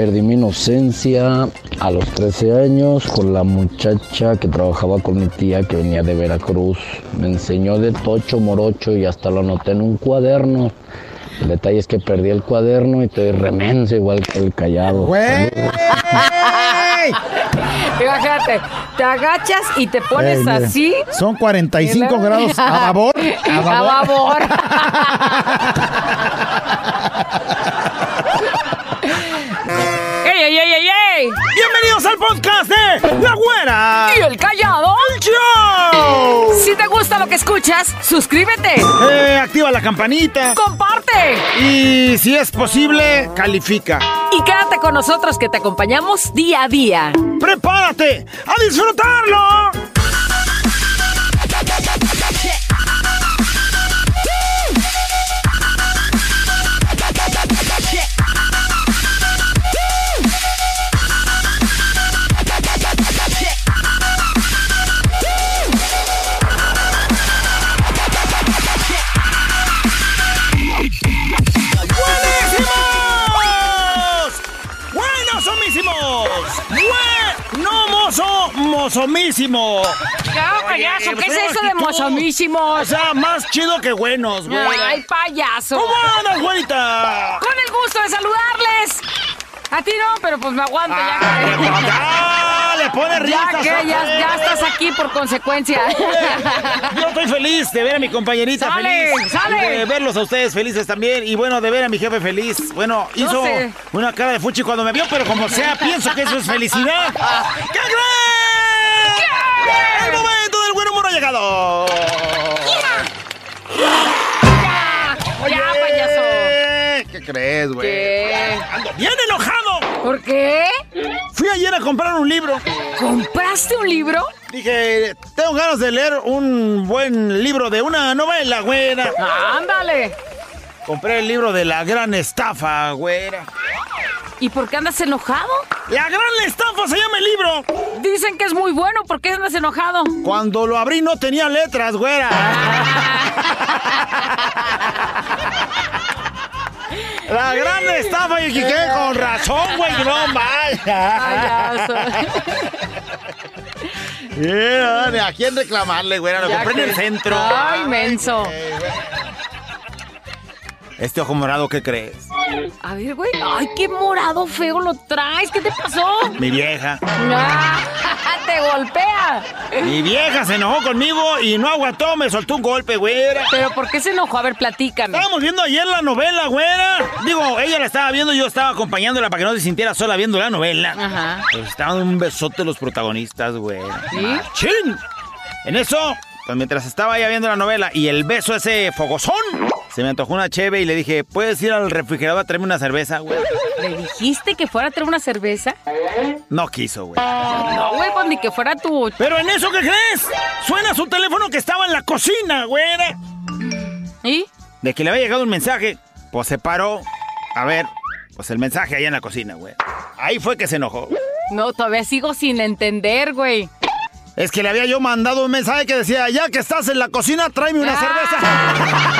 Perdí mi inocencia a los 13 años con la muchacha que trabajaba con mi tía que venía de Veracruz. Me enseñó de tocho morocho y hasta lo anoté en un cuaderno. El detalle es que perdí el cuaderno y estoy remenso igual que el callado. ¡Güey! Imagínate, te agachas y te pones Ey, así. Son 45 Y luego- grados a babor. A A babor. babor. ¡Ey, ey, ey, ey, ey! Bienvenidos al podcast de La Güera. ¿Y el callado? Show. Si te gusta lo que escuchas, suscríbete, Eh, activa la campanita. comparte Y si es posible, califica. y quédate con nosotros que te acompañamos día a día. ¡Prepárate a disfrutarlo! Mozomísimo! ¡Ya, payaso! ¿Qué es eso de O mozomísimos? sea, más chido que buenos, güey. ¡Ay, payaso! ¿Cómo andas, güerita? Con el gusto de saludarles. A ti no, pero pues me aguanto Ay, ya. ya, le pone Ya risas. que ya, ya estás aquí por consecuencia. Yo estoy feliz de ver a mi compañerita Sale, feliz. sale. De verlos a ustedes felices también. Y bueno, de ver a mi jefe feliz. Bueno, No hizo sé. una cara de fuchi cuando me vio, pero como sea, pienso que eso es felicidad. ¿Qué crees? El momento del buen humor ha llegado. ya, payaso. Eh, ¿Qué crees, güey? ¿Qué? Ando bien enojado. ¿Por qué? Fui ayer a comprar un libro. ¿Compraste un libro? Dije, tengo ganas de leer un buen libro de una novela, güera. Ándale. Compré el libro de la gran estafa, güera. ¿Y por qué andas enojado? La gran estafa se llama el libro. Dicen que es muy bueno. ¿Por qué andas enojado? Cuando lo abrí no tenía letras, güera. La gran estafa y con razón, güey, no vaya. Yeah, ¿A quién reclamarle, güera? Lo Ya compré en que- el centro. Ay, menso. Este ojo morado, ¿qué crees? A ver, güey. Ay, qué morado feo lo traes. ¿Qué te pasó? Mi vieja. Ah, te golpea. Mi vieja se enojó conmigo y no aguantó, me soltó un golpe, güera. Pero ¿por qué se enojó? A ver, platícame. Estábamos viendo ayer la novela, güera. Digo, ella la estaba viendo, yo estaba acompañándola para que no se sintiera sola viendo la novela. Ajá. Pues estaban un besote los protagonistas, güey. ¿Sí? ¡Chin! En eso, pues mientras estaba ella viendo la novela y el beso ese fogosón, se me antojó una cheve y le dije, ¿puedes ir al refrigerador a traerme una cerveza, güey? ¿Le dijiste que fuera a traer una cerveza? No quiso, güey. No, güey, pues ni que fuera tu... Pero en eso, ¿qué crees? Suena su teléfono que estaba en la cocina, güera. ¿Y? De que le había llegado un mensaje, pues se paró. A ver, pues el mensaje allá en la cocina, güey. Ahí fue que se enojó. No, todavía sigo sin entender, güey. Es que le había yo mandado un mensaje que decía, ya que estás en la cocina, tráeme una Ah. cerveza.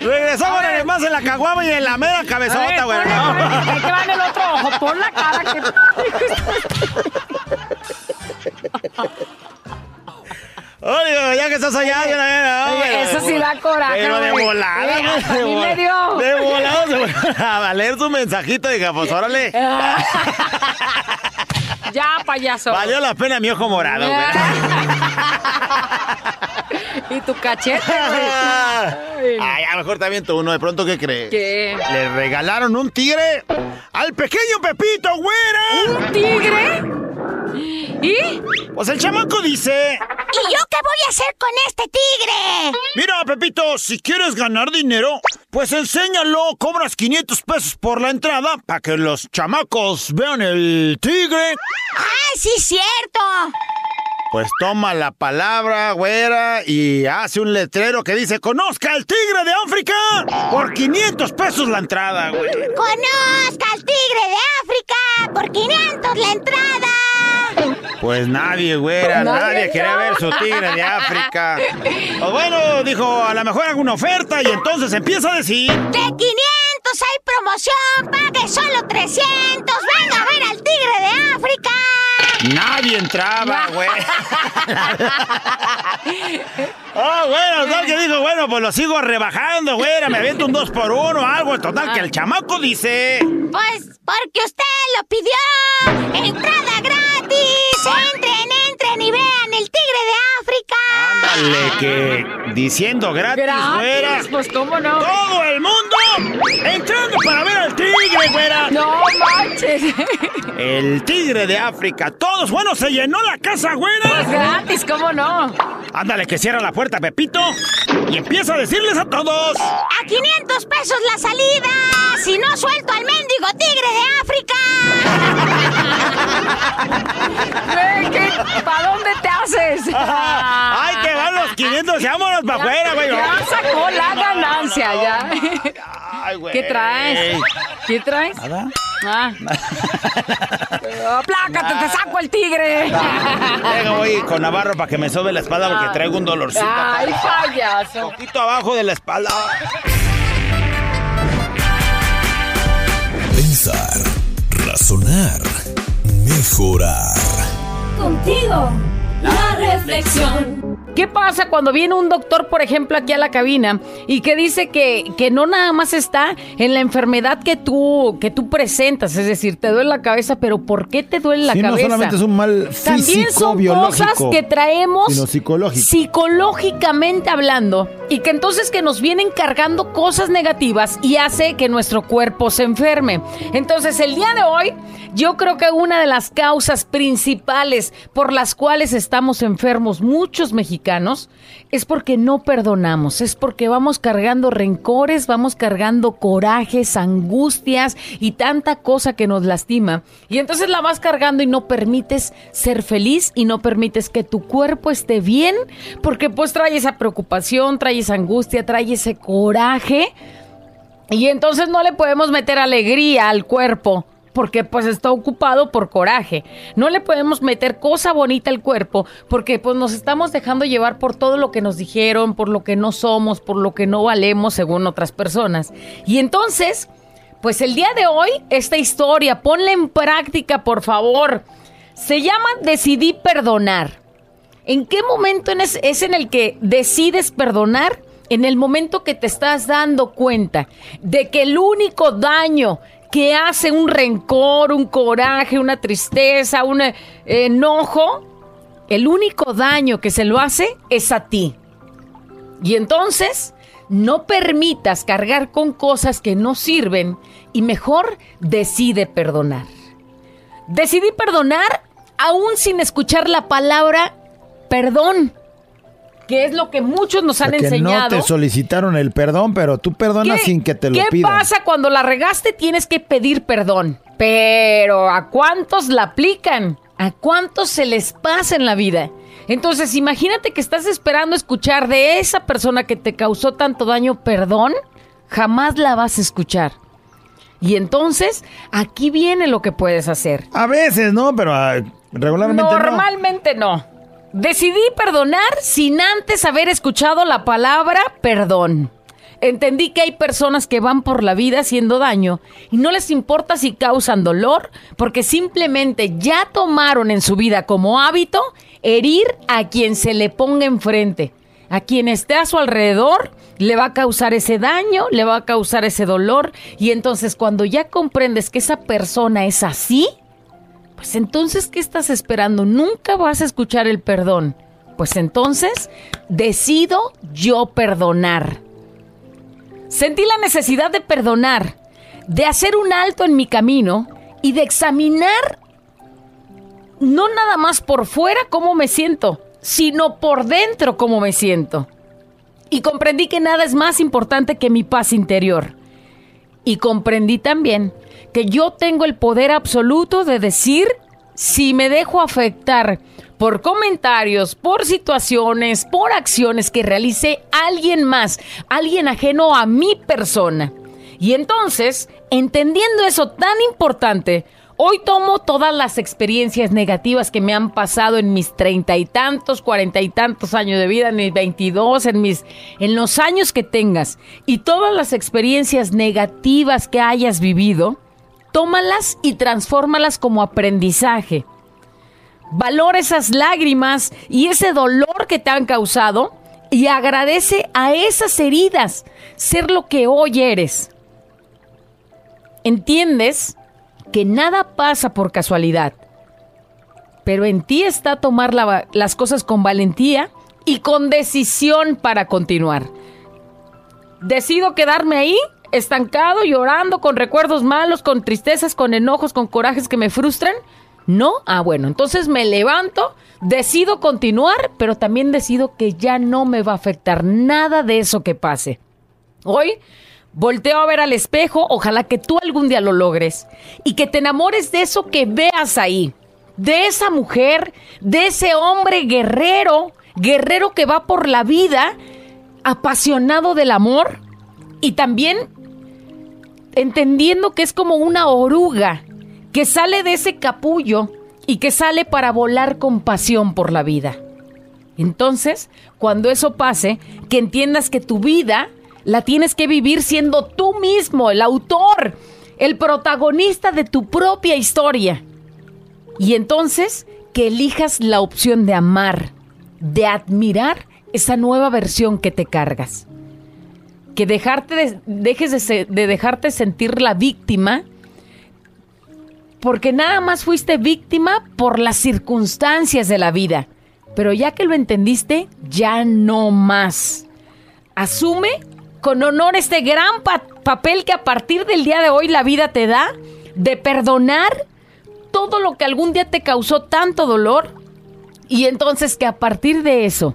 Regresamos además en la caguama y en la mera cabezota, güey. ¿no? ¿Qué te va en el otro ojo? Pon la cara que... Oye, ya que estás allá, no, Oye, pero- eso sí da coraje, Pero de volada, güey, hasta a de mí me dio. De volada se fue a leer su mensajito, dije, pues órale. Ya, payaso. Valió la pena mi ojo morado, güey. y tu cachete, güey. Ay, a lo mejor también tú uno, de pronto, ¿qué crees? ¿Qué? Le regalaron un tigre al pequeño Pepito, güera. ¿Un tigre? ¿Y? Pues el chamaco dice... ¿Y yo qué voy a hacer con este tigre? Mira, Pepito, si quieres ganar dinero, pues enséñalo, cobras 500 pesos por la entrada para que los chamacos vean el tigre. ¡Ah, sí, cierto! Pues toma la palabra, güera, y hace un letrero que dice, conozca al tigre de África por 500 pesos la entrada, güey. ¡Conozca al tigre de África por 500 la entrada! Pues nadie, güera, Nadie, nadie, quería no. ver su tigre de África. Pues bueno, dijo, a lo mejor alguna oferta y entonces empieza a decir... De 500 hay promoción, pague solo 300. Venga a ver al tigre de África. Nadie entraba, güey. Ah, bueno, tal que dijo, bueno, pues lo sigo rebajando, güera, me aviento un 2 por 1 algo, total que el chamaco dice... Pues porque usted lo pidió. Entrada gratis. Entren, entren y vean el tigre de África. Ándale, que diciendo gratis, güera. Gratis, pues cómo no. Todo el mundo entrando para ver al tigre, güera. No manches. El tigre de África. Todos, bueno, se llenó la casa, Pues güera. gratis, cómo no. Ándale, que cierra la puerta, Pepito. Y empieza a decirles a todos. A 500 pesos la salida. Si no suelto al mendigo tigre de África. ¿Para dónde te haces? ¡Ay, que van los 500! ¡Vámonos para afuera, güey! Ya sacó la ganancia, ya. Ay, güey. ¿Qué traes? ¿Qué traes? Nada. Ah. ¡Aplácate, te saco el tigre! Venga, voy con Navarro para que me sobe la espalda porque traigo un dolorcito. ¡Ay, payaso! Un poquito abajo de la espalda. Pensar, razonar, mejorar. Contigo, la reflexión. ¿Qué pasa cuando viene un doctor, por ejemplo, aquí a la cabina y que dice que, que no nada más está en la enfermedad que tú, que tú presentas? Es decir, te duele la cabeza, pero ¿por qué te duele la Sí, no cabeza? solamente es un mal También físico, son biológico, cosas que traemos psicológicamente hablando y que entonces que nos vienen cargando cosas negativas y hace que nuestro cuerpo se enferme. Entonces el día de hoy yo creo que una de las causas principales por las cuales estamos enfermos muchos mexicanos es porque no perdonamos, es porque vamos cargando rencores, vamos cargando corajes, angustias y tanta cosa que nos lastima. Y entonces la vas cargando y no permites ser feliz y no permites que tu cuerpo esté bien, porque pues trae esa preocupación, trae esa angustia, trae ese coraje. Y entonces no le podemos meter alegría al cuerpo. Porque pues está ocupado por coraje. No le podemos meter cosa bonita al cuerpo porque pues nos estamos dejando llevar por todo lo que nos dijeron, por lo que no somos, por lo que no valemos según otras personas. Y entonces, pues el día de hoy, esta historia, ponla en práctica por favor. Se llama Decidí perdonar. ¿En qué momento en es, es en el que decides perdonar? En el momento que te estás dando cuenta de que el único daño que hace un rencor, un coraje, una tristeza, un eh, enojo, el único daño que se lo hace es a ti. Y entonces, no permitas cargar con cosas que no sirven y mejor decide perdonar. Decidí perdonar aún sin escuchar la palabra perdón, que es lo que muchos nos O sea, han que enseñado. no te solicitaron el perdón, pero tú perdonas ¿Qué- sin que te lo ¿Qué pidan. pasa cuando la regaste? Tienes que pedir perdón. Pero ¿a cuántos la aplican? ¿A cuántos se les pasa en la vida? Entonces, imagínate que estás esperando escuchar de esa persona que te causó tanto daño perdón, jamás la vas a escuchar. Y entonces, aquí viene lo que puedes hacer. A veces, ¿no? Pero ah, regularmente no. Normalmente no. Decidí perdonar sin antes haber escuchado la palabra perdón. Entendí que hay personas que van por la vida haciendo daño y no les importa si causan dolor porque simplemente ya tomaron en su vida como hábito herir a quien se le ponga enfrente. A quien esté a su alrededor le va a causar ese daño, le va a causar ese dolor y entonces cuando ya comprendes que esa persona es así, pues entonces, ¿qué estás esperando? Nunca vas a escuchar el perdón. Pues entonces, decido yo perdonar. Sentí la necesidad de perdonar, de hacer un alto en mi camino y de examinar no nada más por fuera cómo me siento, sino por dentro cómo me siento. Y comprendí que nada es más importante que mi paz interior. Y comprendí también que yo tengo el poder absoluto de decir si me dejo afectar por comentarios, por situaciones, por acciones que realice alguien más, alguien ajeno a mi persona. Y entonces, entendiendo eso tan importante, Hoy tomo todas las experiencias negativas que me han pasado en mis treinta y tantos, cuarenta y tantos años de vida, en mis veintidós, en mis, en los años que tengas, y todas las experiencias negativas que hayas vivido, tómalas y transfórmalas como aprendizaje. Valora esas lágrimas y ese dolor que te han causado y agradece a esas heridas ser lo que hoy eres. ¿Entiendes? Que nada pasa por casualidad. Pero en ti está tomar la- las cosas con valentía y con decisión para continuar. Decido quedarme ahí, estancado, llorando, con recuerdos malos, con tristezas, con enojos, con corajes que me frustran. No, ah, bueno, entonces me levanto, decido continuar, pero también decido que ya no me va a afectar nada de eso que pase. Hoy volteo a ver al espejo, ojalá que tú algún día lo logres y que te enamores de eso que veas ahí, de esa mujer, de ese hombre guerrero, guerrero que va por la vida apasionado del amor y también entendiendo que es como una oruga que sale de ese capullo y que sale para volar con pasión por la vida. Entonces, cuando eso pase, que entiendas que tu vida la tienes que vivir siendo tú mismo, el autor, el protagonista de tu propia historia. Y entonces, que elijas la opción de amar, de admirar esa nueva versión que te cargas. Que dejarte de- dejes de, de dejarte sentir la víctima porque nada más fuiste víctima por las circunstancias de la vida. Pero ya que lo entendiste, ya no más. Asume con honor este gran pa- papel que a partir del día de hoy la vida te da de perdonar todo lo que algún día te causó tanto dolor y entonces que a partir de eso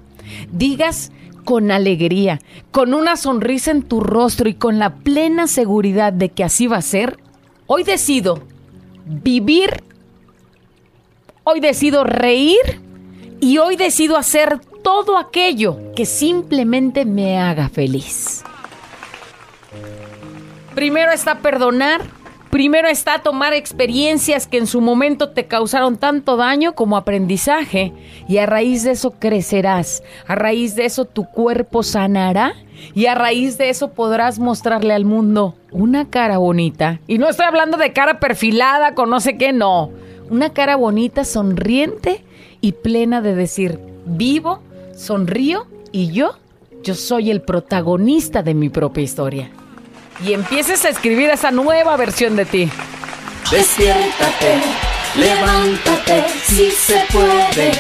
digas con alegría, con una sonrisa en tu rostro y con la plena seguridad de que así va a ser, hoy decido vivir, hoy decido reír y hoy decido hacer todo aquello que simplemente me haga feliz. Primero está perdonar, primero está tomar experiencias que en su momento te causaron tanto daño como aprendizaje y a raíz de eso crecerás, a raíz de eso tu cuerpo sanará y a raíz de eso podrás mostrarle al mundo una cara bonita. Y no estoy hablando de cara perfilada con no sé qué, no. Una cara bonita, sonriente y plena de decir, vivo, sonrío y yo, yo soy el protagonista de mi propia historia. Y empieces a escribir esa nueva versión de ti. Despiértate, levántate, si se puede.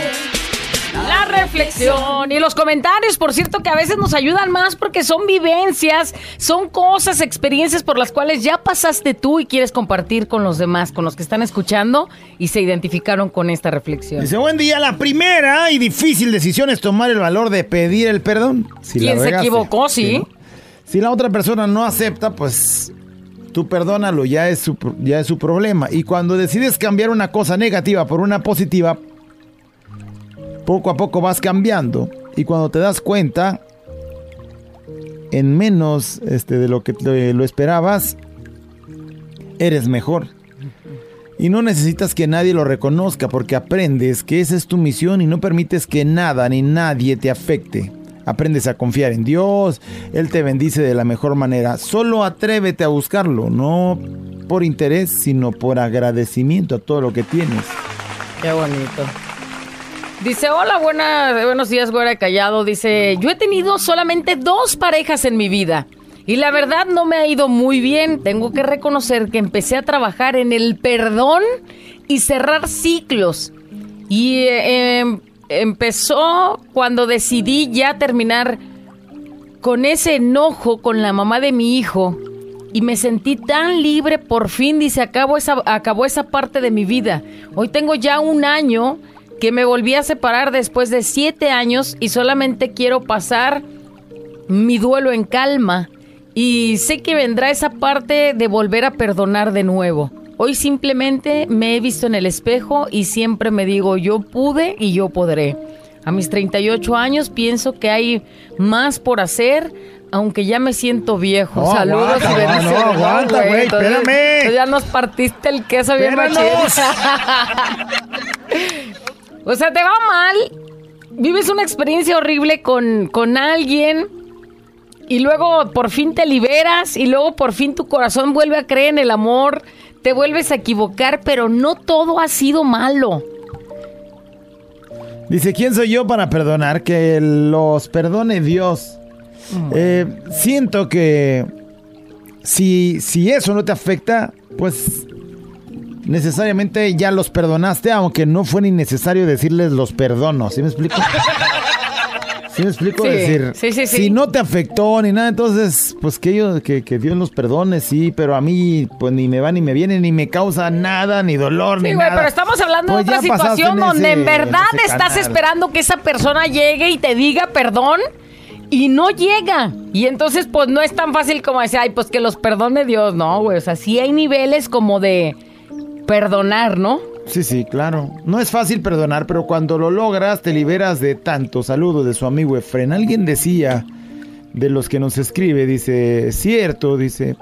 La reflexión y los comentarios, por cierto, que a veces nos ayudan más porque son vivencias, son cosas, experiencias por las cuales ya pasaste tú y quieres compartir con los demás, con los que están escuchando y se identificaron con esta reflexión. Dice, buen día, la primera y difícil decisión es tomar el valor de pedir el perdón. Si la ¿Quién se equivocó? Sí. ¿no? Si la otra persona no acepta, pues tú perdónalo, ya es, su, ya es su problema. Y cuando decides cambiar una cosa negativa por una positiva, poco a poco vas cambiando. Y cuando te das cuenta, en menos este, de lo que lo esperabas, eres mejor. Y no necesitas que nadie lo reconozca porque aprendes que esa es tu misión y no permites que nada ni nadie te afecte. Aprendes a confiar en Dios, Él te bendice de la mejor manera. Solo atrévete a buscarlo, no por interés, sino por agradecimiento a todo lo que tienes. Qué bonito. Dice, hola, buena, buenos días, güera callado. Dice, yo he tenido solamente dos parejas en mi vida. Y la verdad no me ha ido muy bien. Tengo que reconocer que empecé a trabajar en el perdón y cerrar ciclos. Y eh, em- empezó cuando decidí ya terminar con ese enojo con la mamá de mi hijo. Y me sentí tan libre, por fin, dice, acabó esa, acabó esa parte de mi vida. Hoy tengo ya un año que me volví a separar después de siete años y solamente quiero pasar mi duelo en calma. Y sé que vendrá esa parte de volver a perdonar de nuevo. Hoy simplemente me he visto en el espejo y siempre me digo, yo pude y yo podré. A mis 38 años pienso que hay más por hacer, aunque ya me siento viejo. No, Saludos aguanta, y bendiciones. no, aguanta, güey, espérame. entonces ya nos partiste el queso bien o sea, te va mal, vives una experiencia horrible con, con alguien y luego por fin te liberas y luego por fin tu corazón vuelve a creer en el amor, te vuelves a equivocar, pero no todo ha sido malo. Dice, ¿quién soy yo para perdonar? Que los perdone Dios. Eh, siento que si, si eso no te afecta, pues necesariamente ya los perdonaste, aunque no fue ni necesario decirles los perdono. ¿Sí me explico? ¿Sí me explico? Sí, decir, sí, sí, sí. si no te afectó ni nada, entonces, pues que, ellos, que, que Dios los perdone, sí, pero a mí, pues ni me va ni me viene, ni me causa nada, ni dolor, Sí, ni güey, nada. pero estamos hablando Pues de otra ya pasaste situación en donde ese- en verdad en estás canal. esperando que esa persona llegue y te diga perdón y no llega. Y entonces, pues no es tan fácil como decir, ay, pues que los perdone Dios, no, güey. O sea, sí hay niveles como de perdonar, ¿no? Sí, sí, claro. No es fácil perdonar, pero cuando lo logras te liberas de tanto. Saludo de su amigo Efren. Alguien decía, de los que nos escribe, dice, cierto, dice,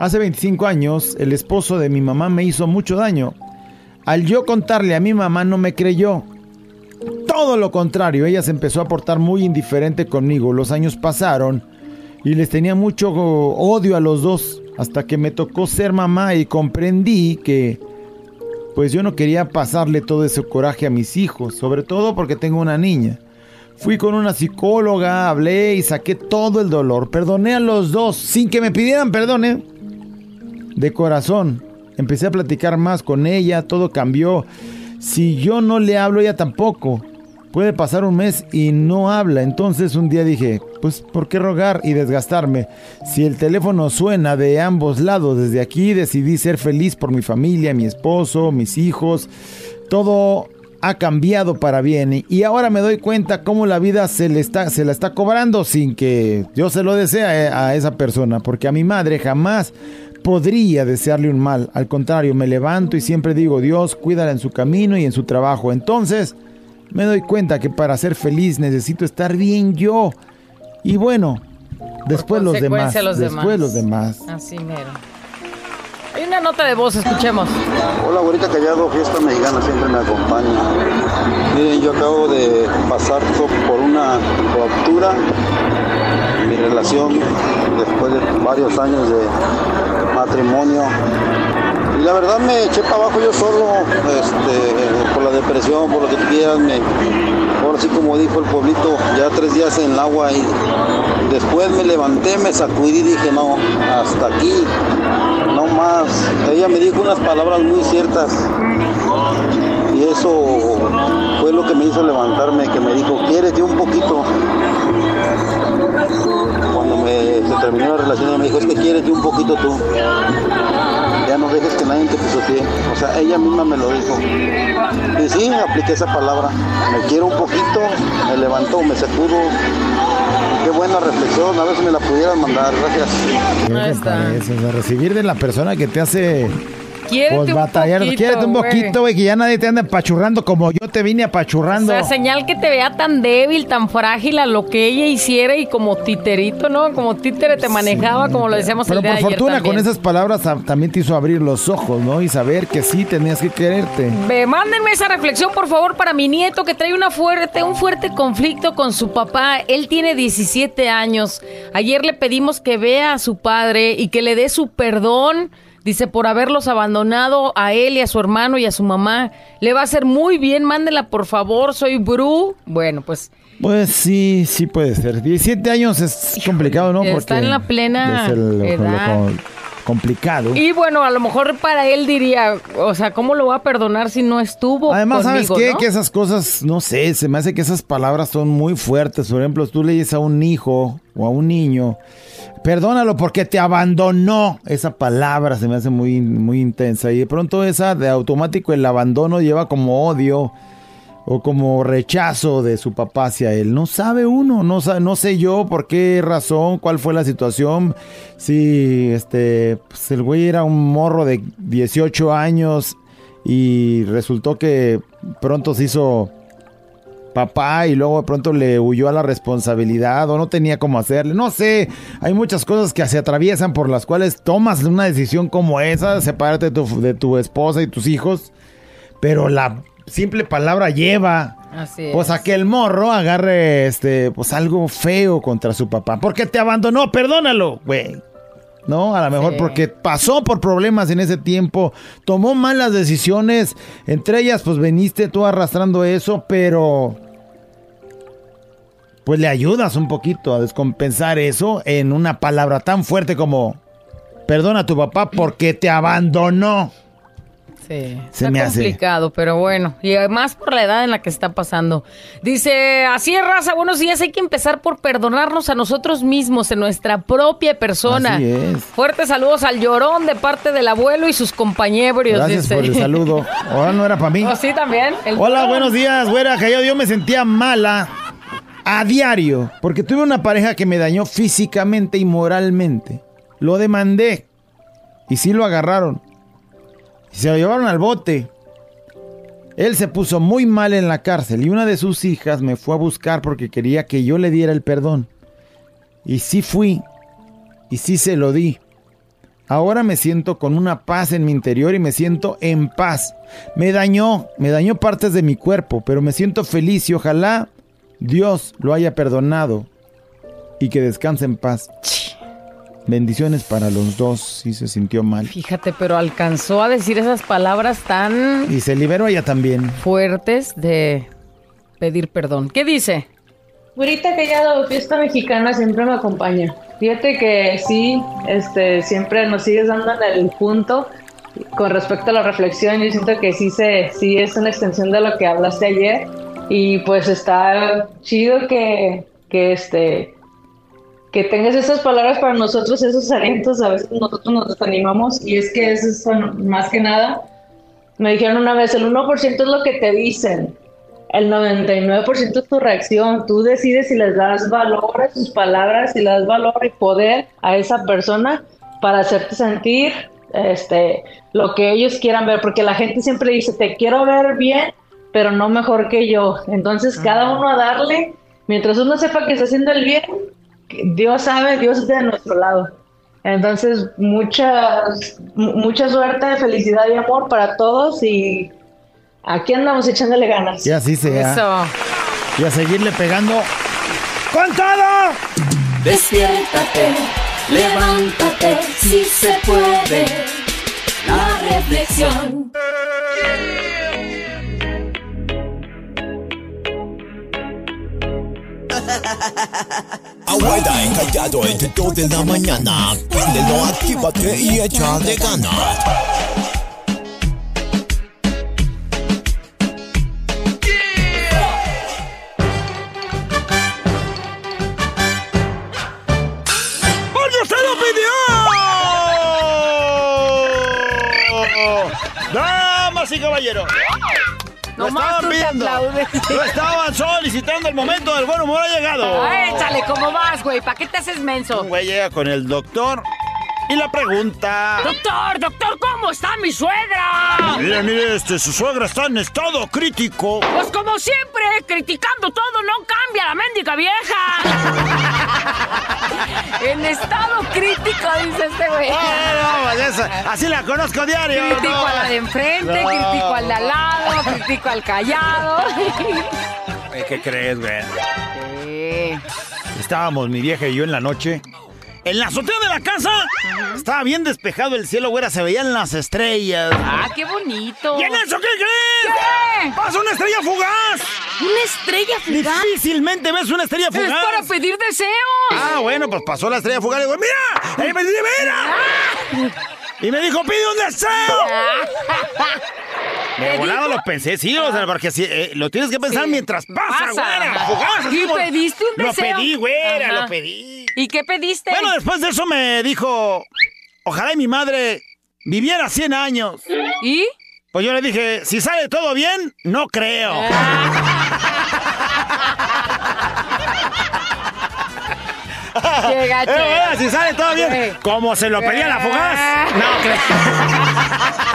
hace 25 años el esposo de mi mamá me hizo mucho daño. Al yo contarle a mi mamá no me creyó. Todo lo contrario, ella se empezó a portar muy indiferente conmigo. Los años pasaron y les tenía mucho odio a los dos hasta que me tocó ser mamá y comprendí que pues yo no quería pasarle todo ese coraje a mis hijos, sobre todo porque tengo una niña. Fui con una psicóloga, hablé y saqué todo el dolor. Perdoné a los dos sin que me pidieran perdón, ¿eh? De corazón. Empecé a platicar más con ella, todo cambió. Si yo no le hablo, ella tampoco. Puede pasar un mes y no habla. Entonces un día dije, pues ¿por qué rogar y desgastarme? Si el teléfono suena de ambos lados, desde aquí decidí ser feliz por mi familia, mi esposo, mis hijos. Todo ha cambiado para bien y- ahora me doy cuenta cómo la vida se le está se la está cobrando sin que yo se lo desee a esa persona, porque a mi madre jamás podría desearle un mal. Al contrario, me levanto y siempre digo, Dios, cuídala en su camino y en su trabajo. Entonces, me doy cuenta que para ser feliz necesito estar bien yo. Y bueno, después los demás. los después demás. los demás. Así mero. Hay una nota de voz, escuchemos. Hola, güerita Callado, fiesta mexicana siempre me acompaña. Miren, yo acabo de pasar por una ruptura mi relación después de varios años de matrimonio. La verdad me eché para abajo yo solo, este, por la depresión, por lo que quieras. Me, ahora sí como dijo el pueblito, ya tres días en el agua y después me levanté, me sacudí y dije, no, hasta aquí, no más. Ella me dijo unas palabras muy ciertas y eso fue lo que me hizo levantarme, que me dijo, quiérete un poquito. Cuando se terminó la relación, me dijo, es que quiérete un poquito tú. Ya no dejes que nadie te pisotee. O sea, ella misma me lo dijo. Y sí, apliqué esa palabra. Me quiero un poquito, me levanto, me sacudo. Qué buena reflexión, a ver si me la pudieran mandar. Gracias. ¿Qué Ahí está. parece? O sea, recibir de la persona que te hace Quiérete pues, un batallar. poquito, Quiérete un poquito, güey, que ya nadie te anda apachurrando como yo te vine O apachurrando. sea, señal que te vea tan débil, tan frágil a lo que ella hiciera y como titerito, ¿no? Como títere te manejaba, como lo decíamos Pero el día por de ayer fortuna, con esas palabras también te hizo abrir los ojos, ¿no? Y saber que sí tenías que quererte. Ve, mándenme esa reflexión, por favor, para mi nieto que trae una fuerte, un fuerte conflicto con su papá. Él tiene 17 años. Ayer le pedimos que vea a su padre y que le dé su perdón. Dice, por haberlos abandonado a él y a su hermano y a su mamá. Le va a hacer muy bien, mándela por favor, soy Bru. Bueno, pues Pues sí, sí puede ser. 17 años es complicado, ¿no? está en la plena es el- lo- edad. lo- complicado. Y bueno, a lo mejor para él diría, o sea, ¿cómo lo va a perdonar si no estuvo Además, ¿sabes qué? no? Que esas cosas, no sé, se me hace que esas palabras son muy fuertes. Por ejemplo, tú le dices a un hijo o a un niño, perdónalo porque te abandonó. Esa palabra se me hace muy, muy intensa. Y de pronto esa de automático el abandono lleva como odio o como rechazo de su papá hacia él. No sabe uno, no, sé yo por qué razón, cuál fue la situación. Si este, pues el güey era un morro de 18 años y resultó que pronto se hizo papá y luego de pronto le huyó a la responsabilidad o no tenía cómo hacerle. No sé, hay muchas cosas que se atraviesan por las cuales tomas una decisión como esa, separarte de tu, de tu esposa y tus hijos, pero la simple palabra lleva Así pues es. a que el morro agarre este pues algo feo contra su papá. Porque te abandonó, perdónalo, güey. No, a lo mejor Sí. porque pasó por problemas en ese tiempo, tomó malas decisiones, entre ellas pues veniste tú arrastrando eso, pero pues le ayudas un poquito a descompensar eso en una palabra tan fuerte como perdona a tu papá porque te abandonó. Sí, Se está me hace. complicado, pero bueno, y además por la edad en la que está pasando. Dice, así es, raza, buenos días, hay que empezar por perdonarnos a nosotros mismos en nuestra propia persona. Así es. Fuertes saludos al llorón de parte del abuelo y sus compañeros. Gracias dice. por el saludo. Ahora no era para mí. Oh, sí, también. el Hola, buenos días, güera. Que yo me sentía mala a diario porque tuve una pareja que me dañó físicamente y moralmente. Lo demandé y sí lo agarraron. Se lo llevaron al bote. Él se puso muy mal en la cárcel y una de sus hijas me fue a buscar porque quería que yo le diera el perdón. Y sí fui y sí se lo di. Ahora me siento con una paz en mi interior y me siento en paz. Me dañó, me dañó partes de mi cuerpo, pero me siento feliz y ojalá Dios lo haya perdonado y que descanse en paz. Bendiciones para los dos si se sintió mal. Fíjate, pero alcanzó a decir esas palabras tan Y se liberó ella también. fuertes de pedir perdón. ¿Qué dice? Güerita Callado, fiesta mexicana siempre me acompaña. Fíjate que sí, este, siempre nos sigues dando en el punto con respecto a la reflexión. Yo siento que sí se, sí es una extensión de lo que hablaste ayer y pues está chido que, que este, que tengas esas palabras para nosotros, esos alientos. A veces nosotros nos desanimamos y es que eso es más que nada. Me dijeron una vez, el 1% es lo que te dicen. El 99% es tu reacción. Tú decides si les das valor a sus palabras, si le das valor y poder a esa persona para hacerte sentir este, lo que ellos quieran ver. Porque la gente siempre dice, te quiero ver bien, pero no mejor que yo. Entonces, cada uno a darle, mientras uno sepa que está haciendo el bien, Dios sabe, Dios está de nuestro lado. Entonces, mucha, mucha suerte, felicidad y amor para todos y aquí andamos echándole ganas. Y así sea. Eso. Y a seguirle pegando con todo. Despiértate, levántate, si se puede. La reflexión. Abuela encallado entre 2 de la mañana. Préndelo, actívate y échale ganas. ¡Porque usted lo pidió! Damas y caballeros. Lo estaban viendo. Lo estaban solicitando. El momento del buen humor ha llegado. Ah, échale, ¿cómo vas, güey? ¿Para qué te haces menso? Un güey llega con el doctor y la pregunta. Doctor, doctor, ¿cómo está mi suegra? Mire, mire, este, su suegra está en estado crítico. Pues como siempre, criticando todo, no cambia la mendiga vieja. en estado crítico, dice este güey. Ah, no, pues esa- así la conozco diario. Critico no. a la de enfrente, No. critico al de al lado, critico al callado. ¿Qué crees, güey? Sí. Estábamos mi vieja y yo en la noche. En la azotea de la casa. Estaba bien despejado el cielo, güera. Se veían las estrellas. Ah, qué bonito. ¿Y en eso qué crees? ¿Qué? ¡Pasa una estrella fugaz! ¿Una estrella fugaz? Difícilmente ves una estrella Es fugaz. para pedir deseos. Ah, bueno, pues pasó la estrella fugaz y digo, ¡mira! ¡Eh, me mira! Y me dijo, pide un deseo. De ¿Te volado lo pensé, sí, o sea, porque así, eh, lo tienes que pensar Sí. mientras pasa, Pasa, güera. ¿Y pediste un deseo? Lo pedí, güera, Ajá. lo pedí. ¿Y qué pediste? Bueno, después de eso me dijo, ojalá y mi madre viviera 100 años. ¿Y? Pues yo le dije, si sale todo bien, no creo. Eh, eh, si sale todo bien, como se lo pedía la fugaz, no creo.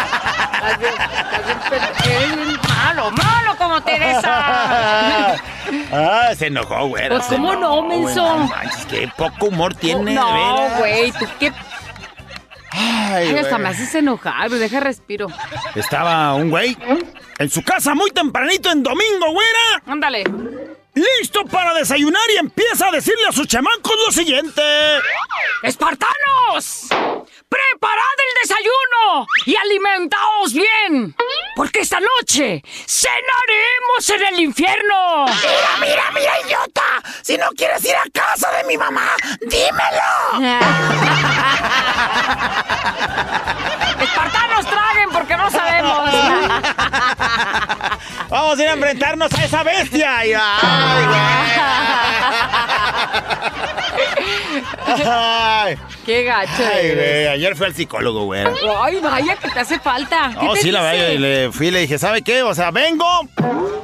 Eres malo, malo como te ves. esa! ah, se enojó, güera. Pues, ¿cómo enojó, no, menso? güey, manches, qué poco humor tiene, no, güey, tú qué. Ay, Ay, hasta güey. me haces enojar, güey, deja respiro. Estaba un güey en su casa muy tempranito en domingo, güera. Ándale. Listo para desayunar y empieza a decirle a sus chamacos lo siguiente. ¡Espartanos! ¡Preparad el desayuno y alimentaos bien! Porque esta noche cenaremos en el infierno. Mira, mira, mira, idiota. Si no quieres ir a casa de mi mamá, dímelo. ¡Espartanos traguen porque no sabemos! Vamos a ir a enfrentarnos a esa bestia. Ay, güey. Ay, ¡Qué gacho ay, eres! güey, Ayer fui al psicólogo, güey. Ay, vaya que te hace falta. ¿Qué No, te sí, la verdad, y le fui y le dije, ¿sabe qué? O sea, vengo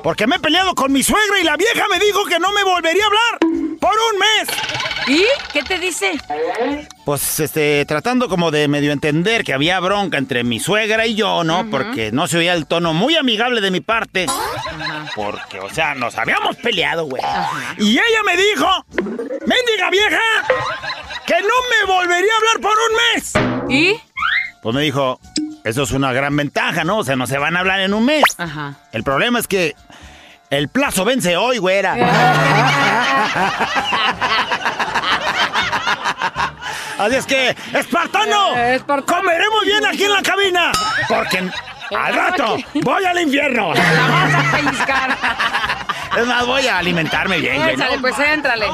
porque me he peleado con mi suegra y la vieja me dijo que no me volvería a hablar por un mes. ¿Y qué te dice? Pues, este, tratando como de medio entender que había bronca entre mi suegra y yo, ¿no? Porque no se oía el tono muy amigable de mi parte. Porque, o sea, nos habíamos peleado, güey. Y ella me dijo, mendiga vieja, que no me volvería a hablar por un mes. ¿Y? Pues me dijo, eso es una gran ventaja, ¿no? O sea, no se van a hablar en un mes. Ajá. El problema es que el plazo vence hoy, güera. Así es que, espartano, comeremos bien aquí en la cabina. Porque al rato voy al infierno. La vas a pellizcar. Es más, voy a alimentarme bien, güey. Échale, No pues éntrale.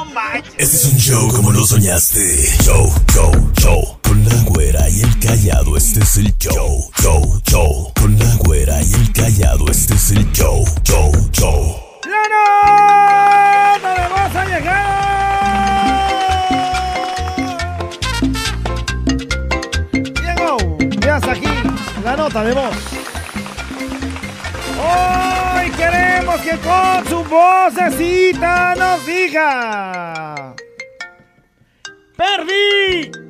Este es un show como lo soñaste. Show, show, show. Con la güera y el callado, este es el show. Show, show. Con la güera y el callado, este es el show. Show, show. ¡La nota de voz ha llegado! Diego, ya hasta aquí la nota de voz. Hoy queremos que con su vocecita nos diga. Perdí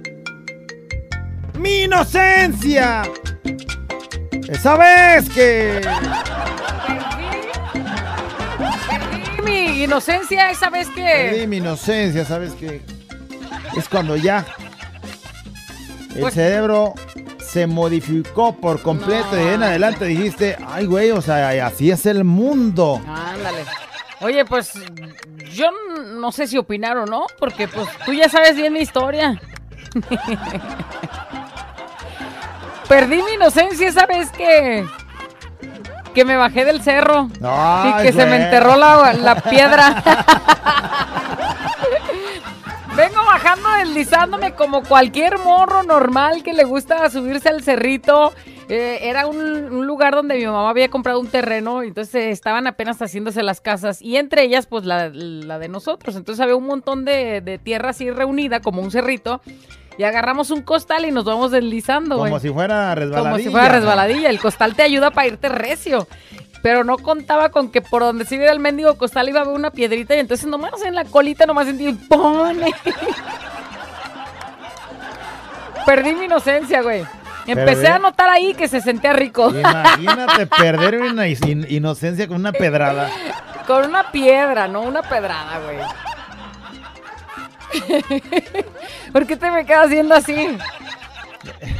mi inocencia. Esa vez que... Mi inocencia esa vez Perdí que... mi inocencia, ¿sabes qué? Es cuando ya el Pues- cerebro se modificó por completo y de en adelante dijiste, ay güey, o sea, así es el mundo. Ándale. Oye, pues yo no sé si opinar o no, porque pues tú ya sabes bien mi historia. Perdí mi inocencia esa vez que... Que me bajé del cerro. Ay, y que se me enterró la, la piedra. Vengo bajando deslizándome como cualquier morro normal que le gusta subirse al cerrito. Eh, era un, un lugar donde mi mamá había comprado un terreno, entonces estaban apenas haciéndose las casas y entre ellas pues la, la de nosotros. Entonces había un montón de, de tierra así reunida como un cerrito y agarramos un costal y nos vamos deslizando, güey. Como si fuera resbaladilla. Como si fuera resbaladilla. El costal te ayuda para irte recio. Pero no contaba con que por donde se viera el mendigo costal iba a haber una piedrita y entonces nomás en la colita nomás sentí pone. Perdí mi inocencia, güey. Empecé a notar ahí que se sentía rico. Imagínate perder una in- inocencia con una pedrada. Con una piedra, no una pedrada, güey. ¿Por qué te me quedas viendo así?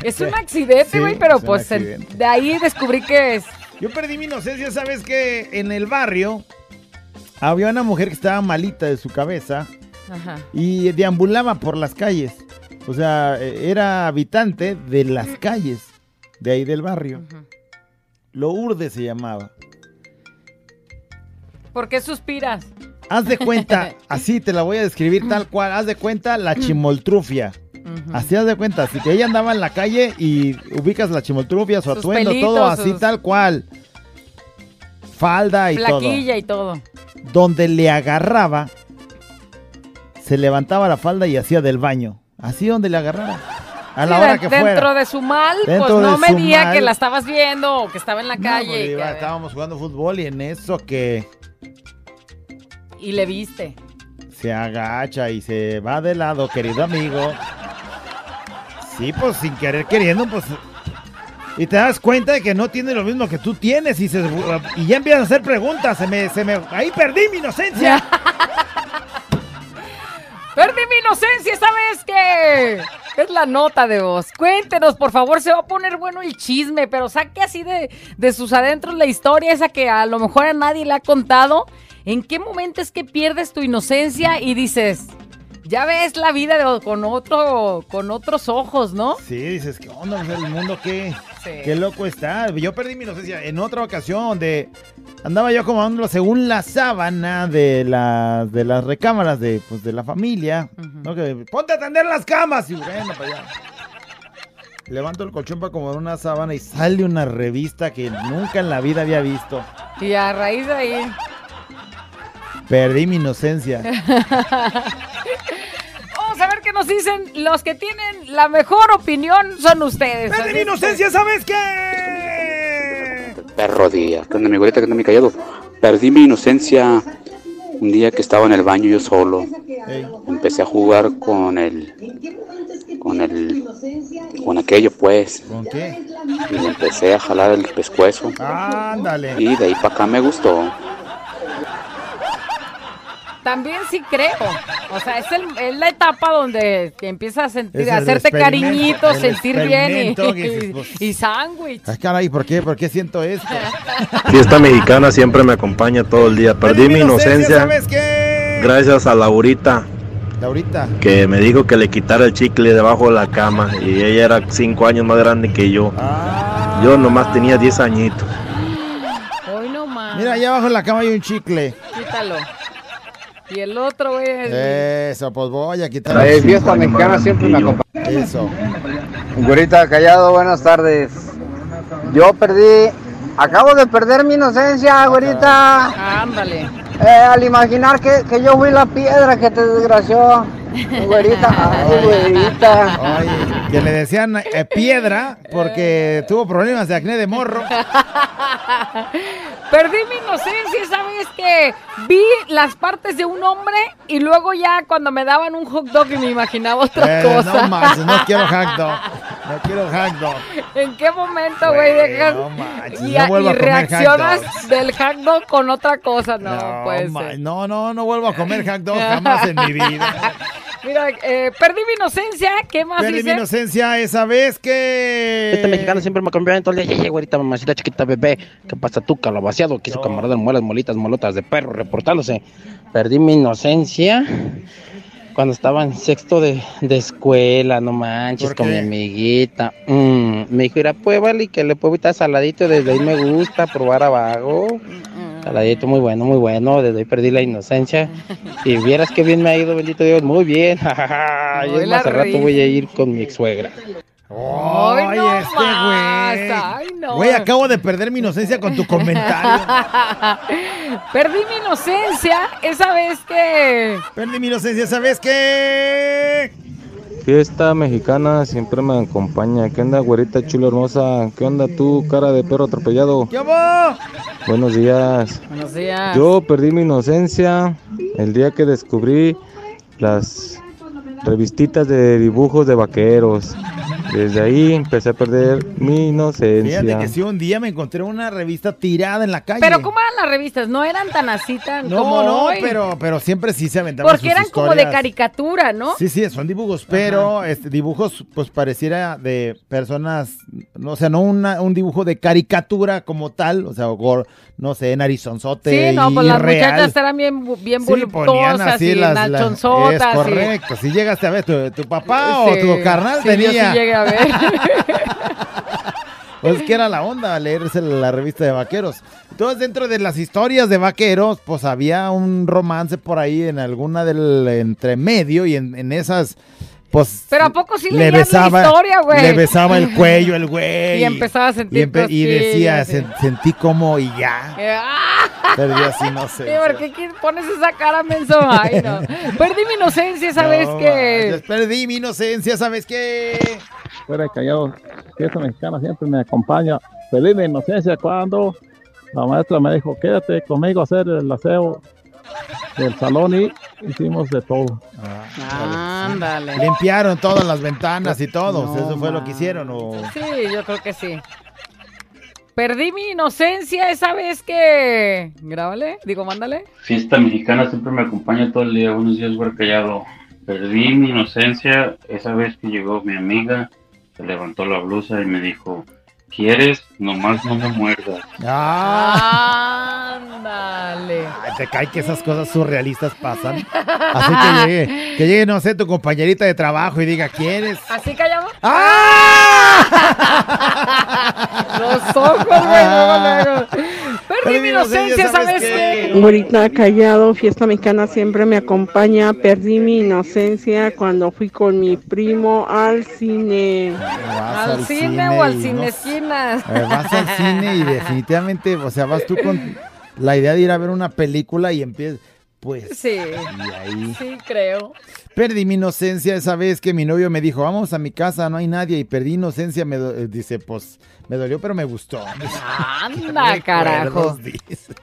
Es un accidente, Sí, güey, pero pues de ahí descubrí que es. Yo perdí mi inocencia, ¿sabes que En el barrio había una mujer que estaba malita de su cabeza Ajá. y deambulaba por las calles. O sea, eh, era habitante de las calles de ahí del barrio. Lourdes se llamaba. ¿Por qué suspiras? Haz de cuenta, así te la voy a describir tal cual. Haz de cuenta la chimoltrufia. Así haz de cuenta, así que ella andaba en la calle y ubicas la chimoltrufia, su Sus atuendo, pelitos, todo así sus- tal cual. Falda y todo. Plaquilla y todo. donde le agarraba, se levantaba la falda y hacía del baño. Así donde le agarraba. A la Sí, hora de- que dentro fuera. de su mal, Dentro pues no me diga mal. que la estabas viendo o que estaba en la No, calle. pues, y, iba- que- estábamos jugando fútbol y en eso que y le viste. se agacha y se va de lado, querido amigo. Sí, pues sin querer queriendo, pues Y te das cuenta de que no tiene lo mismo que tú tienes y, se- y ya empiezas a hacer preguntas. Se me, se me, ahí perdí mi inocencia. Perdí mi inocencia, ¿sabes qué? Es la nota de voz. Cuéntenos, por favor, se va a poner bueno el chisme, pero saque así de, de sus adentros la historia esa que a lo mejor a nadie le ha contado. ¿En qué momento es que pierdes tu inocencia y dices, ya ves la vida de- con otro, con otros ojos, ¿no? Sí, dices, ¿qué onda? Pues, el mundo qué, Sí. qué loco está. Yo perdí mi inocencia en otra ocasión andaba yo acomodándolo según la sábana de, la, de las recámaras de, pues, de la familia. ¿no? Que, Ponte a tender las camas. Y bueno, para allá. Levanto el colchón para acomodar una sábana y sale una revista que nunca en la vida había visto. Y a raíz de ahí. Perdí mi inocencia. Vamos a ver qué nos dicen. Los que tienen la mejor opinión son ustedes. ¡Perdí mi que- inocencia! ¿Sabes qué? Perro día, ¿qué onda mi güerita? ¿Qué onda mi callado? Perdí mi inocencia un día que estaba en el baño yo solo. Empecé a jugar con el, con el, con aquello pues. ¿Con qué? Y le empecé a jalar el pescuezo. Ándale. Y de ahí para acá me gustó. También sí creo. O sea, es, el- es la etapa donde te empiezas a sentir, Es a hacerte cariñitos, sentir bien y, pues. y sándwich. Ay, caray, ¿por qué? ¿Por qué siento esto? Fiesta mexicana siempre me acompaña todo el día. Perdí mi inocencia ¿Sabes qué? gracias a Laurita Laurita. que me dijo que le quitara el chicle debajo de la cama y ella era cinco años más grande que yo. Ah. Yo nomás tenía 10 añitos. Hoy no más. Mira, allá abajo en la cama hay un chicle. Quítalo. Y el otro, güey. es- Eso, pues voy a quitar. La fiesta mexicana siempre me acompaña. Eso. Güerita Callado, buenas tardes. Yo perdí, acabo de perder mi inocencia, güerita. Ándale. Eh, al imaginar que, que yo fui la piedra que te desgració. Güerita, ay, güerita. Que le decían eh, piedra porque tuvo problemas de acné de morro. Perdí mi inocencia, ¿sabes que Vi las partes de un hombre y luego ya cuando me daban un hot dog y me imaginaba otra Eh, cosa. no manches, no quiero hack dog. No quiero hack dog. ¿En qué momento, güey, dejas no manches, y, no vuelvo y a comer hot reaccionas del hot dog con otra cosa? No, No, puede ma- ser. no, no, no vuelvo a comer hack dog jamás en mi vida. Mira, eh, perdí mi inocencia. ¿Qué más Perdí mi inocencia esa vez que. Este mexicano siempre me acompaña todo el día. Yeye, güerita, mamacita chiquita, bebé. ¿Qué pasa tú, calabaciado? Que su camarada muelas, molitas, molotas de perro reportándose. Perdí mi inocencia cuando estaba en sexto de, de escuela, no manches, ¿Por con mi amiguita. Mm, me dijo, ir a y que le puedo evitar saladito. Desde ahí me gusta probar abajo. Saladito muy bueno, muy bueno. Desde ahí perdí la inocencia. Y vieras qué bien me ha ido, bendito Dios. Muy bien. y la más, rato voy a ir con mi ex suegra. Ay, no este güey. ay, no. Güey, acabo de perder mi inocencia con tu comentario. Perdí mi inocencia esa vez que. Perdí mi inocencia esa vez que. Fiesta mexicana siempre me acompaña. ¿Qué onda, güerita chula hermosa? ¿Qué onda tú, cara de perro atropellado? ¿Qué hubo? Buenos días. Buenos días. Yo perdí mi inocencia el día que descubrí las revistitas de dibujos de vaqueros. Desde ahí empecé a perder mi inocencia. Fíjate que sí, un día me encontré una revista tirada en la calle. Pero ¿cómo eran las revistas? No eran tan así tan No, como no, hoy. pero, pero siempre sí se aventaban Porque sus eran como de caricatura, ¿no? Sí, sí, son dibujos, pero este, dibujos, pues pareciera de personas, o sea, no una, un dibujo de caricatura como tal, o sea, o no sé, narizonzote. Sí, no, pues las muchachas eran bien, bien Sí, voluptuosas así y las. Es correcto. Si llegaste a ver tu, tu papá Sí, o tu carnal sí, yo sí tenía. llegué a ver. Pues que era la onda leerse la revista de vaqueros. Entonces, dentro de las historias de vaqueros, pues había un romance por ahí en alguna del entremedio y en, en esas, pues. Pero ¿a poco sí le leías la besaba, historia, güey? Le besaba el cuello el güey. Y empezaba a sentir y, empe- y decía, cosquillas, "Se- sentí como y ya. ¡Ah! Perdí así, no sé. Sí, ¿por qué qui- pones esa cara, menso? Ay, no. Perdí mi inocencia, ¿sabes No qué? Perdí mi inocencia, ¿sabes qué? Fuera de callado, fiesta mexicana siempre me acompaña. Feliz mi inocencia cuando la maestra me dijo, quédate conmigo a hacer el aseo del salón y hicimos de todo. Ah, Ándale. Limpiaron todas las ventanas y todo. Eso fue lo que hicieron. O... Sí, yo creo que sí. Perdí mi inocencia esa vez que... Grábale, digo, mándale. Fiesta mexicana siempre me acompaña todo el día. Buenos días, güey callado. Perdí mi inocencia esa vez que llegó mi amiga, se levantó la blusa y me dijo, ¿quieres? Nomás no me muerdas. Ah, Ándale. Ay, te cae que esas cosas surrealistas pasan. Así que llegue, que llegue, no sé, tu compañerita de trabajo y diga, ¿quieres? ¿Así callamos? ¡Ah! Los ojos, güey, luego. Perdí mi inocencia, ¿sabes qué? Güerita callado, fiesta mexicana siempre me acompaña. Perdí mi inocencia cuando fui con mi primo al cine. ¿Al cine o al cine no- Eh, vas al cine y definitivamente, o sea, vas tú con la idea de ir a ver una película y empiezas, pues, Sí. y ahí. Sí, creo. Perdí mi inocencia esa vez que mi novio me dijo, vamos a mi casa, no hay nadie, y perdí inocencia, me eh, dice, pues, me dolió, pero me gustó. Anda, carajo. Dice.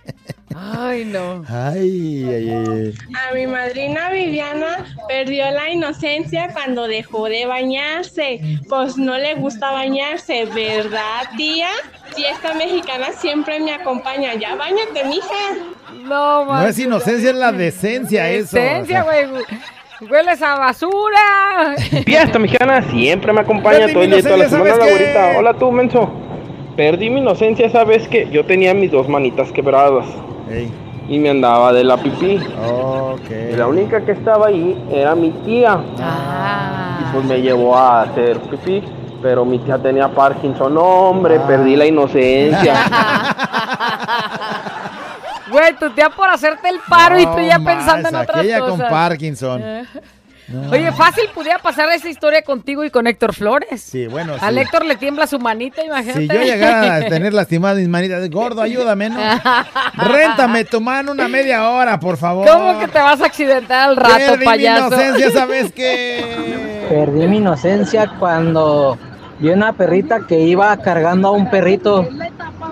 Ay, no. Ay, ay, ay. A mi madrina Viviana perdió la inocencia cuando dejó de bañarse. Pues no le gusta bañarse, ¿verdad, tía? Fiesta mexicana siempre me acompaña. Ya bañate, mija. No, No es inocencia, es la decencia eso. Decencia, o sea. güey. Hueles a basura. Fiesta mexicana siempre me acompaña todo el día, toda la semana, la güerita. Hola tú, menso. Perdí mi inocencia esa vez que yo tenía mis dos manitas quebradas. Y me andaba de la pipí. Y la única que estaba ahí era mi tía. Y pues me llevó a hacer pipí. Pero mi tía tenía Parkinson. No, hombre, perdí la inocencia. Güey, tu tía por hacerte el paro y tú ya pensando en otras aquella cosas. con Parkinson. No. Oye, fácil pudiera pasar esa historia contigo y con Héctor Flores. Sí, bueno, Al sí. Héctor le tiembla su manita, imagínate. Si yo llegara a tener lastimadas mis manitas, gordo, ayúdame, ¿no? Réntame tu mano una media hora, por favor. ¿Cómo que te vas a accidentar al rato, Perdí mi payaso? inocencia, ¿sabes qué? Perdí mi inocencia cuando vi una perrita que iba cargando a un perrito,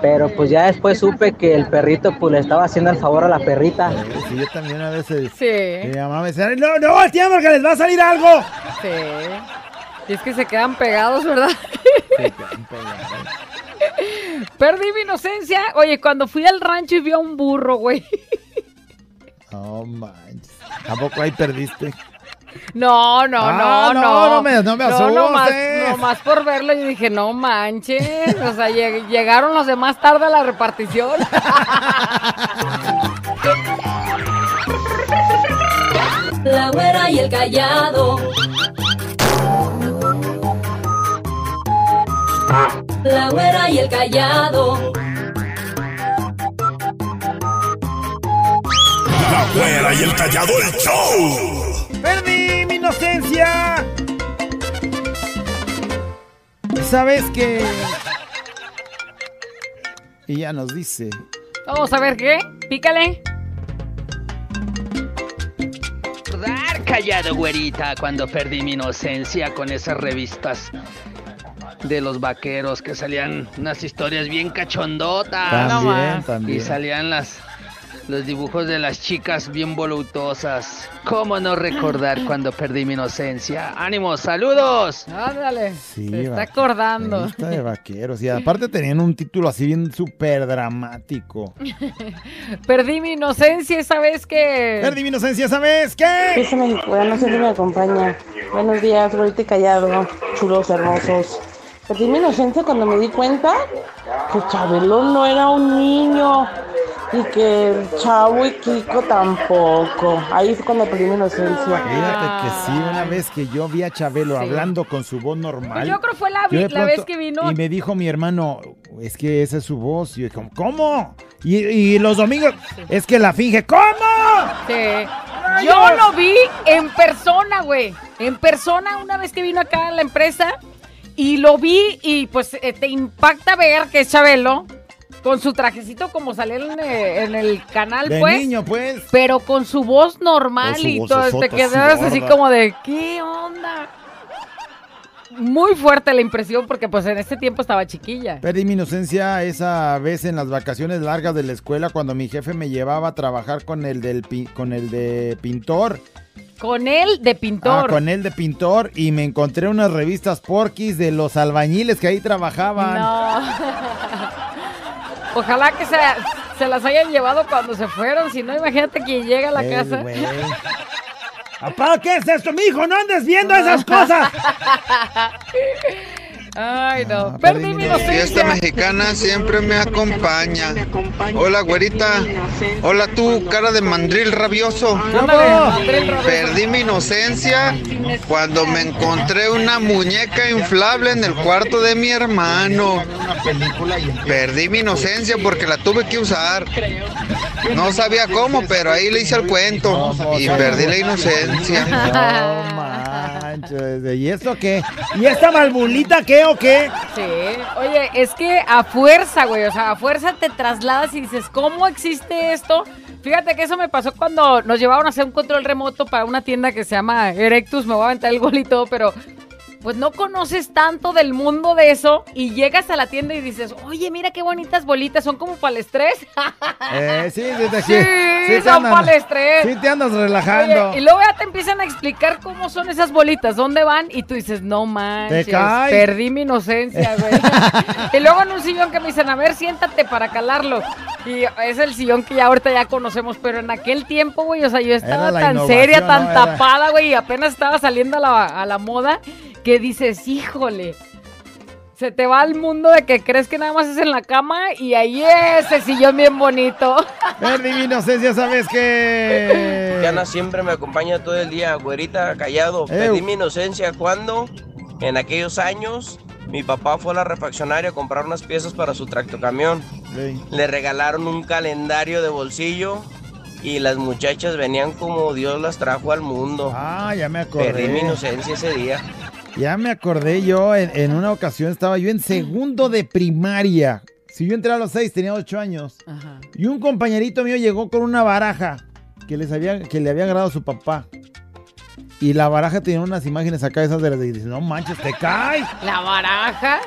pero pues ya después supe que el perrito pues le estaba haciendo el favor a la perrita. Sí, yo también a veces. Sí. Mi mamá me decía, no, no, voltean porque les va a salir algo. Sí. Y es que se quedan pegados, ¿verdad? Perdí mi inocencia. Oye, cuando fui al rancho y vi a un burro, güey. No manches. Tampoco ahí perdiste. No, no, Ah, no, no, no. no me- no me nomás, por verlo, yo dije, no manches. O sea, lleg- llegaron los demás tarde a la repartición. La güera y el callado. La güera y el callado. La güera y el callado el show. ¡Perdí mi inocencia! ¿Sabes qué? Y ya nos dice. Vamos a ver qué. Pícale. Recordar, callado, güerita, cuando perdí mi inocencia con esas revistas de los vaqueros que salían unas historias bien cachondotas. También, también. Y salían las los dibujos de las chicas bien voluptuosas. ¿Cómo no recordar cuando perdí mi inocencia? ¡Ánimo, saludos! Ándale. Sí, Se está acordando. Revista de vaqueros. Y aparte tenían un título así bien súper dramático. Perdí mi inocencia esa vez que. Perdí mi inocencia, ¿sabes qué? Fiesta mexicana siempre me acompaña. Buenos días, güerita y callado, chulos hermosos. Perdí mi inocencia cuando me di cuenta que Chabelo no era un niño y que el Chavo y Kiko tampoco. Ahí fue cuando perdí mi inocencia. Fíjate que sí, una vez que yo vi a Chabelo Sí. hablando con su voz normal. Pues yo creo fue la, vi- la vez que vino. Y me dijo mi hermano, es que esa es su voz. Y yo dije, ¿cómo? Y, y los domingos, es que la finge, ¿cómo? Sí. Yo lo vi en persona, güey. En persona, una vez que vino acá a la empresa. Y lo vi y pues eh, te impacta ver que es Chabelo. Con su trajecito como salió en, eh, en el canal, De pues. niño, pues. Pero con su voz normal Con su y voz todo. Te quedas así así gorda. como de, ¿qué onda? Muy fuerte la impresión porque pues en ese tiempo estaba chiquilla. Perdí mi inocencia esa vez en las vacaciones largas de la escuela cuando mi jefe me llevaba a trabajar con el del pi- con el de pintor Con él de Ah, pintor. con él de pintor y me encontré unas revistas porquis de los albañiles que ahí trabajaban. No. Ojalá que se, se las hayan llevado cuando se fueron. Si no, imagínate quién llega a la El casa. Papá, ¿qué es esto, mijo? No andes viendo esas cosas. Ay, no. Ah, Perdí mi La fiesta inocencia. mexicana siempre me acompaña. Hola, güerita. Hola, tú, cara de mandril rabioso. Ándale, mandril rabioso. Perdí mi inocencia cuando me encontré una muñeca inflable en el cuarto de mi hermano. Perdí mi inocencia porque la tuve que usar. No sabía cómo, pero ahí le hice el cuento y perdí la inocencia. ¿Y esto qué? ¿Y esta malbulita qué o qué? Sí. Oye, es que a fuerza, güey. O sea, a fuerza te trasladas y dices, ¿cómo existe esto? Fíjate que eso me pasó cuando nos llevaron a hacer un control remoto para una tienda que se llama Erectus. Me voy a aventar el gol y todo, pero pues no conoces tanto del mundo de eso y llegas a la tienda y dices, oye, mira qué bonitas bolitas, son como para el estrés. Eh, sí, sí, sí, Sí, son para el estrés. Sí, te andas relajando. Oye, y luego ya te empiezan a explicar cómo son esas bolitas, dónde van, y tú dices, no manches, Te cae. perdí mi inocencia, güey. y luego en un sillón que me dicen, a ver, siéntate para calarlo. Y es el sillón que ya ahorita ya conocemos, pero en aquel tiempo, güey, o sea, yo estaba tan seria, tan tapada, güey, y apenas estaba saliendo a la, a la moda, que dices, híjole. Se te va al mundo de que crees que nada más es en la cama y ahí ese sillón bien bonito. Perdí mi inocencia, ¿sabes qué? Diana siempre me acompaña todo el día, güerita, callado. Perdí mi inocencia cuando, en aquellos años, mi papá fue a la refaccionaria a comprar unas piezas para su tractocamión. Le regalaron un calendario de bolsillo y las muchachas venían como Dios las trajo al mundo. Ah, ya me acordé. Perdí mi inocencia ese día. Ya me acordé yo, en, en una ocasión estaba yo en segundo de primaria. Si yo entré a los seis, tenía ocho años. Y un compañerito mío llegó con una baraja que, les había, que le había agradado a su papá. Y la baraja tenía unas imágenes acá, esas de las de... no manches, te caes. La baraja.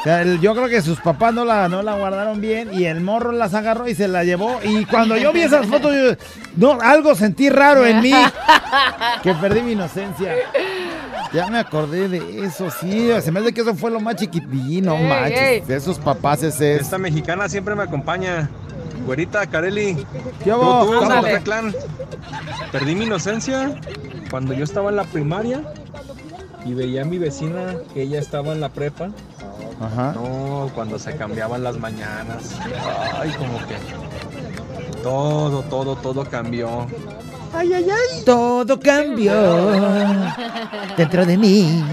O sea, el- yo creo que sus papás no la, no la guardaron bien y el morro las agarró y se la llevó. Y cuando yo vi esas fotos, yo, no, algo sentí raro en mí. que perdí mi inocencia. Ya me acordé de eso, sí. Se me hace que eso fue lo más chiquitín, no Ey, manches. ey. De esos papás ese es. Esta mexicana siempre me acompaña. Güerita, Careli. ¿Qué. Santa Clan. Perdí mi inocencia cuando yo estaba en la primaria y veía a mi vecina que ella estaba en la prepa. Ajá. No, cuando se cambiaban las mañanas. Ay, como que todo, todo, todo cambió. Ay, ay, ay. Todo cambió dentro de mí.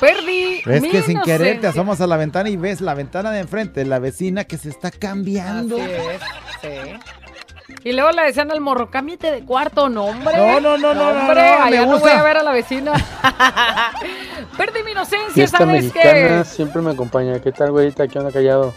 Perdí. Es que sin querer te asomas a la ventana y ves la ventana de enfrente, la vecina que se está cambiando. Así es, sí. Y luego le decían al morro, cámbiate de cuarto, no, hombre. No, no, no, no, no, hombre, no, me allá no voy a ver a la vecina. Perdí mi inocencia, Fiesta ¿sabes mexicana qué? siempre me acompaña. ¿Qué tal, güerita? ¿Qué onda, callado?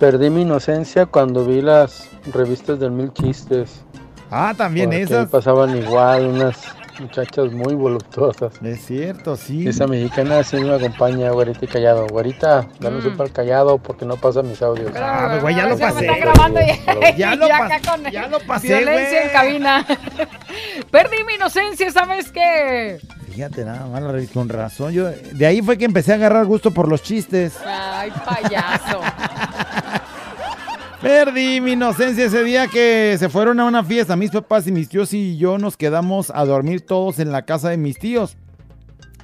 Perdí mi inocencia cuando vi las revistas del Mil Chistes. Ah, también Porque esas. ahí pasaban igual unas muchachas muy voluptuosas. Es cierto, sí. Esa mexicana siempre me acompaña, güerita y callado. Güerita, dame un super callado porque no pasa mis audios. Ah, güey, ya lo pasé. ya. Ya lo Ya pas- acá con ya lo pasé, Violencia güey. en cabina. Perdí mi inocencia, ¿sabes qué? Fíjate nada más, con razón. Yo, de ahí fue que empecé a agarrar gusto por los chistes. Ay, payaso. Perdí mi inocencia ese día que se fueron a una fiesta. Mis papás y mis tíos y yo nos quedamos a dormir todos en la casa de mis tíos.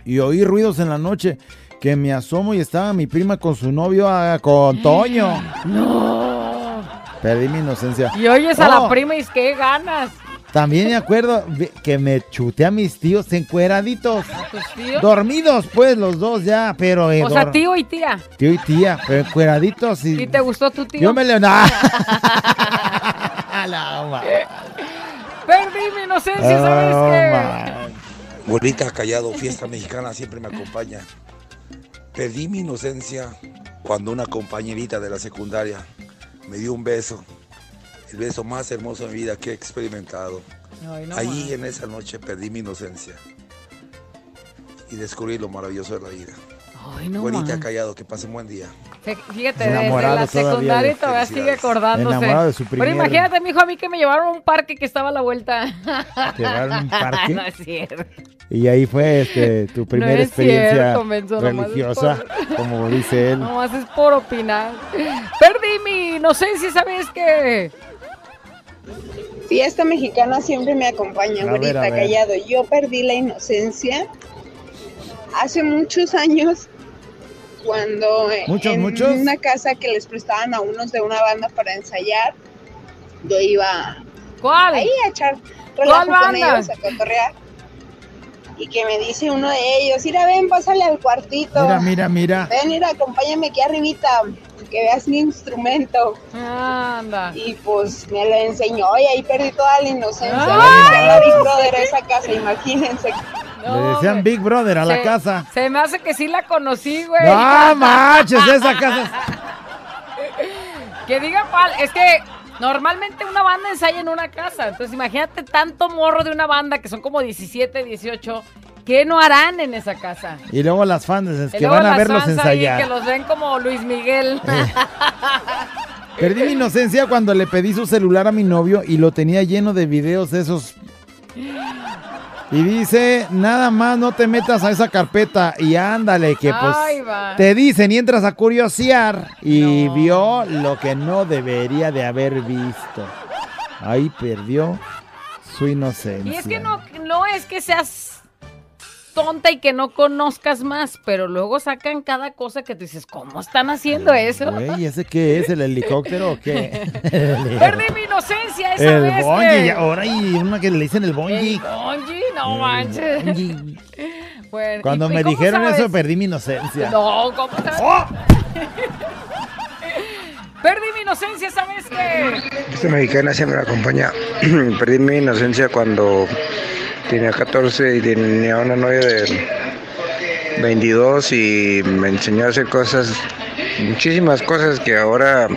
Y oí ruidos en la noche que me asomo y estaba mi prima con su novio, ah, con Toño. No. Perdí mi inocencia. Y oyes a la Oh, prima y qué ganas. También me acuerdo que me chuté a mis tíos encueraditos. ¿A tus tíos? Dormidos, pues, los dos ya, pero... eh, O sea, tío y tía. Tío y tía, pero encueraditos y... ¿Y te gustó tu tío? Yo me le... ¡Ah! Perdí mi inocencia, ¿sabes Oh, qué? man. Bolita callado, fiesta mexicana siempre me acompaña. Perdí mi inocencia cuando una compañerita de la secundaria me dio un beso. El beso más hermoso de mi vida que he experimentado. Ay, no Ahí más. en esa noche perdí mi inocencia. Y descubrí lo maravilloso de la vida. Ay, no Bolita más. callado, que pase un buen día. Fíjate, desde Enamorado la secundaria de- todavía sigue acordándose. Enamorado de su Pero imagínate, mijo, a mí que me llevaron a un parque que estaba a la vuelta. ¿Te llevaron a un parque? no es cierto. Y ahí fue este, tu primera es experiencia cierto, religiosa, por- como dice él. Nomás es por opinar. Perdí mi inocencia, ¿sabes qué? Fiesta mexicana siempre me acompaña, A ver, güerita a ver. callado. Yo perdí la inocencia hace muchos años cuando Muchos, en muchos. una casa que les prestaban a unos de una banda para ensayar, yo iba ¿Cuál? ahí a echar relajo con banda? ellos, a cotorrear. Y que me dice uno de ellos, mira, ven, pásale al cuartito. Mira, mira, mira. Ven, mira, acompáñame aquí arribita, que veas mi instrumento. Anda. Y pues me lo enseñó y ahí perdí toda la inocencia. La Big Brother a esa casa, imagínense. Le decían Big Brother a la casa. Se me hace que sí la conocí, güey. No manches, esa casa. Que diga cuál. Es que normalmente una banda ensaya en una casa. Entonces imagínate tanto morro de una banda que son como 17, 18. ¿Qué no harán en esa casa? Y luego las fans es que van a verlos ensayar. Que los ven como Luis Miguel. Perdí mi inocencia cuando le pedí su celular a mi novio y lo tenía lleno de videos de esos. Y dice, nada más no te metas a esa carpeta y ándale, que pues Ay, te dicen y entras a curiosear y vio lo que no debería de haber visto. Ahí perdió su inocencia. Y es que no, no es que seas tonta y que no conozcas más, pero luego sacan cada cosa que tú dices, ¿cómo están haciendo eso? Güey, ¿ese qué es? ¿El helicóptero o qué? Perdí mi inocencia esa el vez bonji, que- y ahora hay una que le dicen el bonji. Bonji, no manches. Bueno, Cuando ¿y- y me dijeron sabes? eso perdí mi inocencia. No, ¿cómo sabes? ¡Oh! Perdí mi inocencia, ¿sabes qué? Esta mexicana siempre me acompaña. Perdí mi inocencia cuando tenía 14 y tenía una novia de 22 y me enseñó a hacer cosas, muchísimas cosas que ahora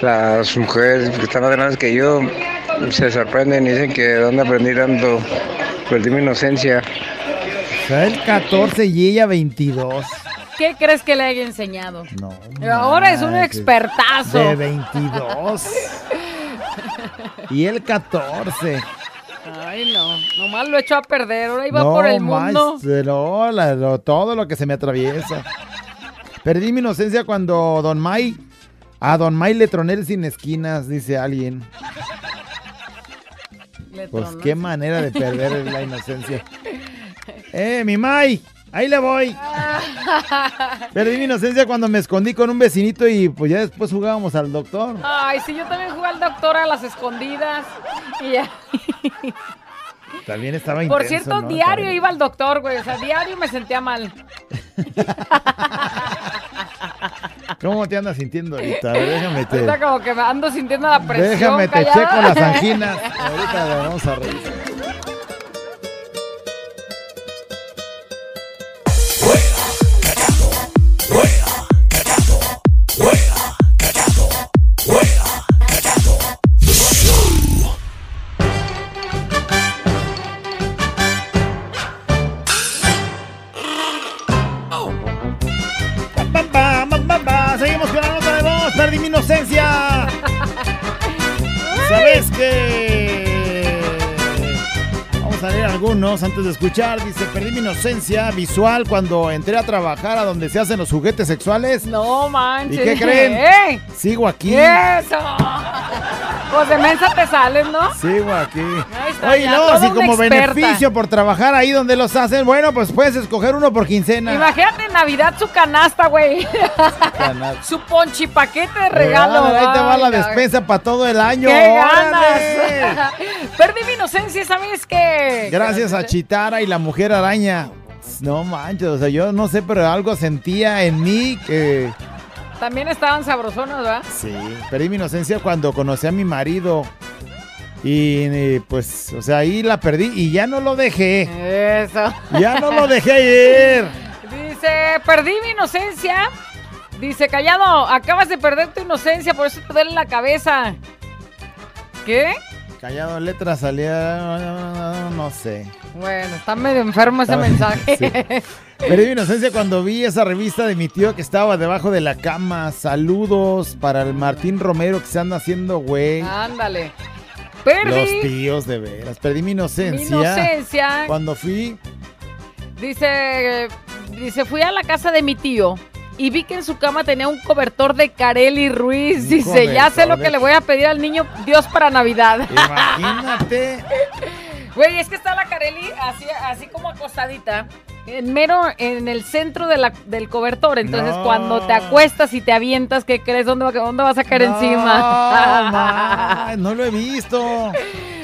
las mujeres que están más grandes que yo se sorprenden y dicen que de dónde aprendí tanto. Perdí mi inocencia. O sea, el 14 y ella 22. ¿Qué crees que le haya enseñado? No. Ahora es un expertazo. De 22. y el 14. Ay, no. Nomás lo echó a perder. Ahora iba no, por el mundo. más, no, la- lo- todo lo que se me atraviesa. Perdí mi inocencia cuando Don May. A Don May le troné el sin esquinas, dice alguien. Le Pues qué manera de perder la inocencia. ¡Eh, mi May! Ahí le voy. Perdí mi inocencia cuando me escondí con un vecinito y pues ya después jugábamos al doctor. Ay, sí, yo también jugué al doctor a las escondidas. Y ya. También estaba Por intenso, cierto, ¿no? diario iba al doctor, güey. O sea, diario me sentía mal. ¿Cómo te andas sintiendo ahorita? A ver, déjame te... Ahorita como que me ando sintiendo la presión. Déjame te callada. checo las anginas. Ahorita vamos a revisar. Algunos antes de escuchar. Dice, perdí mi inocencia visual cuando entré a trabajar a donde se hacen los juguetes sexuales. No manches. ¿Y qué creen? Sigo aquí. ¡Eso! Pues de mensa te sales, ¿no? Sigo aquí. Ahí está, Oye, ya, no, una como experta. beneficio por trabajar ahí donde los hacen, bueno, pues puedes escoger uno por quincena. Imagínate en Navidad su canasta, güey. Canasta. su ponchipaquete de regalo. Órale, ahí te va Ay, la despensa para todo el año. ¡Qué ganas! Perdí mi inocencia, ¿sabes qué? Gracias a Chitara y la mujer araña. No manches, o sea, yo no sé, pero algo sentía en mí que... También estaban sabrosonas, ¿verdad? Sí, perdí mi inocencia cuando conocí a mi marido. Y eh, pues, o sea, ahí la perdí y ya no lo dejé. Eso. Ya no lo dejé ir. Dice, perdí mi inocencia. Dice, callado, acabas de perder tu inocencia, por eso te duele la cabeza. ¿Qué? Callado letra salía, no sé. Bueno, está medio enfermo ese Ah, mensaje. sí. Perdí mi inocencia cuando vi esa revista de mi tío que estaba debajo de la cama. Saludos para el Martín Romero que se anda haciendo güey. Ándale. Los tíos, de veras. Perdí mi mi inocencia. inocencia. Cuando fui. Dice, dice, fui a la casa de mi tío y vi que en su cama tenía un cobertor de Carely Ruiz. Dice, ya sé lo de- que le voy a pedir al niño Dios para Navidad. Imagínate. Güey, es que está la Carely así, así como acostadita, en mero en el centro de la- del cobertor. Entonces, No. cuando te acuestas y te avientas, ¿qué crees? ¿Dónde, va- dónde vas a caer No, encima? ma, no lo he visto.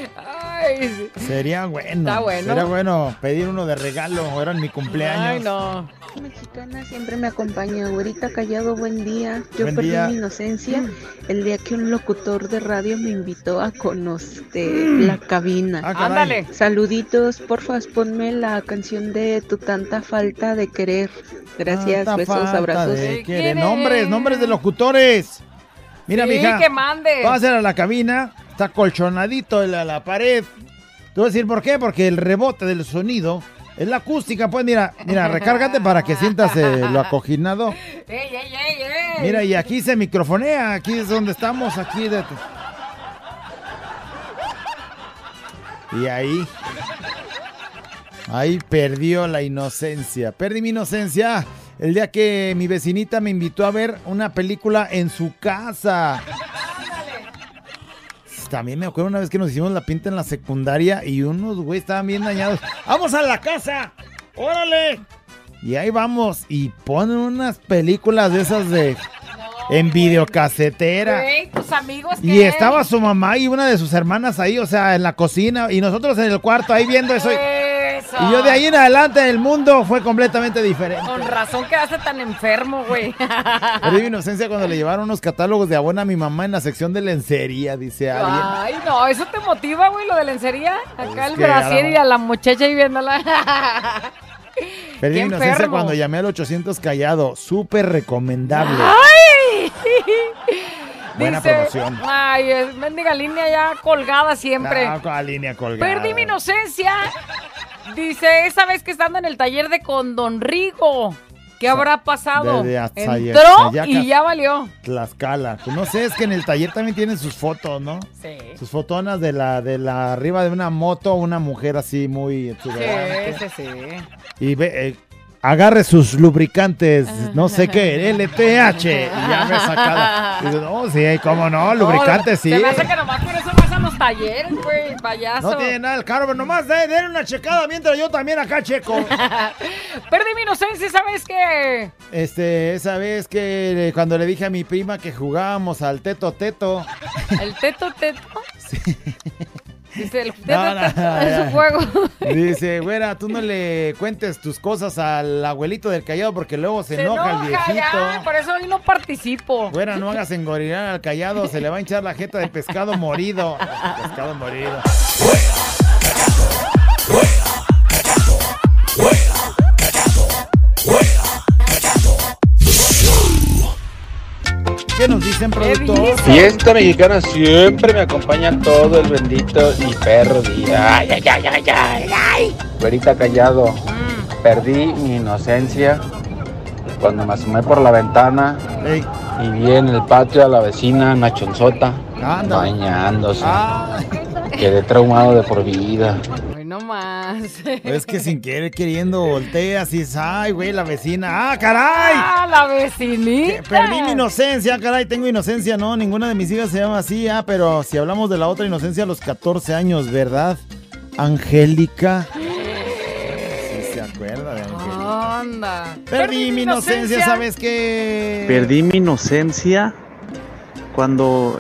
Ay, Sería bueno. Está bueno. Sería bueno pedir uno de regalo. Ahora en mi cumpleaños. Ay, no. Mexicana siempre me acompaña. Güerita Callado, buen día. Yo Buen perdí día. mi inocencia el día que un locutor de radio me invitó a conocer Mm. la cabina. Ah. Ándale. Saluditos, porfa, ponme la canción de Tu tanta falta de querer. Gracias, Tanta besos, abrazos. de querer. Nombres, nombres de locutores. Mira, Sí, mija. que mande. Pásale a la cabina. Está colchonadito en la, la pared. Te voy a decir por qué. Porque el rebote del sonido es la acústica. Pues mira, mira, recárgate para que sientas eh, lo acoginado. ¡Ey, ey, ey, ey! Mira, y aquí se microfonea. Aquí es donde estamos. Aquí de... Y ahí. Ahí perdió la inocencia. Perdí mi inocencia el día que mi vecinita me invitó a ver una película en su casa. También me acuerdo una vez que nos hicimos la pinta en la secundaria y unos güeyes estaban bien dañados. ¡Vamos a la casa! ¡Órale! Y ahí vamos. Y ponen unas películas de esas de. En videocasetera. Güey, tus amigos Y estaba su mamá y una de sus hermanas ahí, o sea, en la cocina. Y nosotros en el cuarto ahí viendo eso. Y, Eso. y yo de ahí en adelante el mundo fue completamente diferente. Con razón quedaste tan enfermo, güey. Perdí mi inocencia cuando le llevaron unos catálogos de abona a mi mamá en la sección de lencería, dice alguien. Ay, no, eso te motiva, güey, lo de lencería. Acá el brasier y a la muchacha ahí viéndola. Perdí mi inocencia enfermo. cuando llamé al 800 callado. Súper recomendable. ¡Ay! Buena Dice, promoción. Ay, es mendiga línea ya colgada siempre. Ah, con la línea colgada. Perdí mi inocencia. Dice, esa vez que estando en el taller de con Don Rigo. ¿Qué habrá pasado? de Entró y ya valió. Tlaxcala. Pues no sé, es que en el taller también tienen sus fotos, ¿no? Sí. Sus fotonas de la, de la arriba de una moto, una mujer así muy exuberante. Sí, sí, sí. Y ve, eh, agarre sus lubricantes, no sé qué, LTH. Y ya me sacada. Dice, no, sí, cómo no, lubricantes, sí. Se me hace que nomás por eso a los talleres, güey, payaso. No tiene nada el carro, pero nomás de, una checada mientras yo también acá checo. Perdí mi inocencia, ¿sabes qué? Este, esa vez que eh, cuando le dije a mi prima que jugábamos al teto teto. El teto teto. Dice, el No, no, no, un juego. Dice, güera, tú no le cuentes tus cosas al abuelito del callado porque luego se, enoja, el viejito. ya, por eso hoy no participo. Güera, no hagas engorilar al callado, se le va a hinchar la jeta de pescado morido. Pescado morido. ¿Qué nos dicen, productor? Fiesta mexicana siempre me acompaña todo el bendito y perro día. Ay, ay, ay, ay, ay, ay. Güerita callado, perdí mi inocencia cuando me asomé por la ventana y vi en el patio a la vecina Nachonzota bañándose. Ay. Quedé traumado de por vida. No más. Es que sin querer queriendo volteas y dices, ay, güey, la vecina. ¡Ah, caray! ¡Ah, la vecinita! Perdí mi inocencia, caray, tengo inocencia, no, ninguna de mis hijas se llama así, ah, pero si hablamos de la otra inocencia a los 14 años, ¿verdad? Angélica. Sí se acuerda de Angélica. Anda. Perdí mi inocencia, ¿sabes qué? Perdí mi inocencia cuando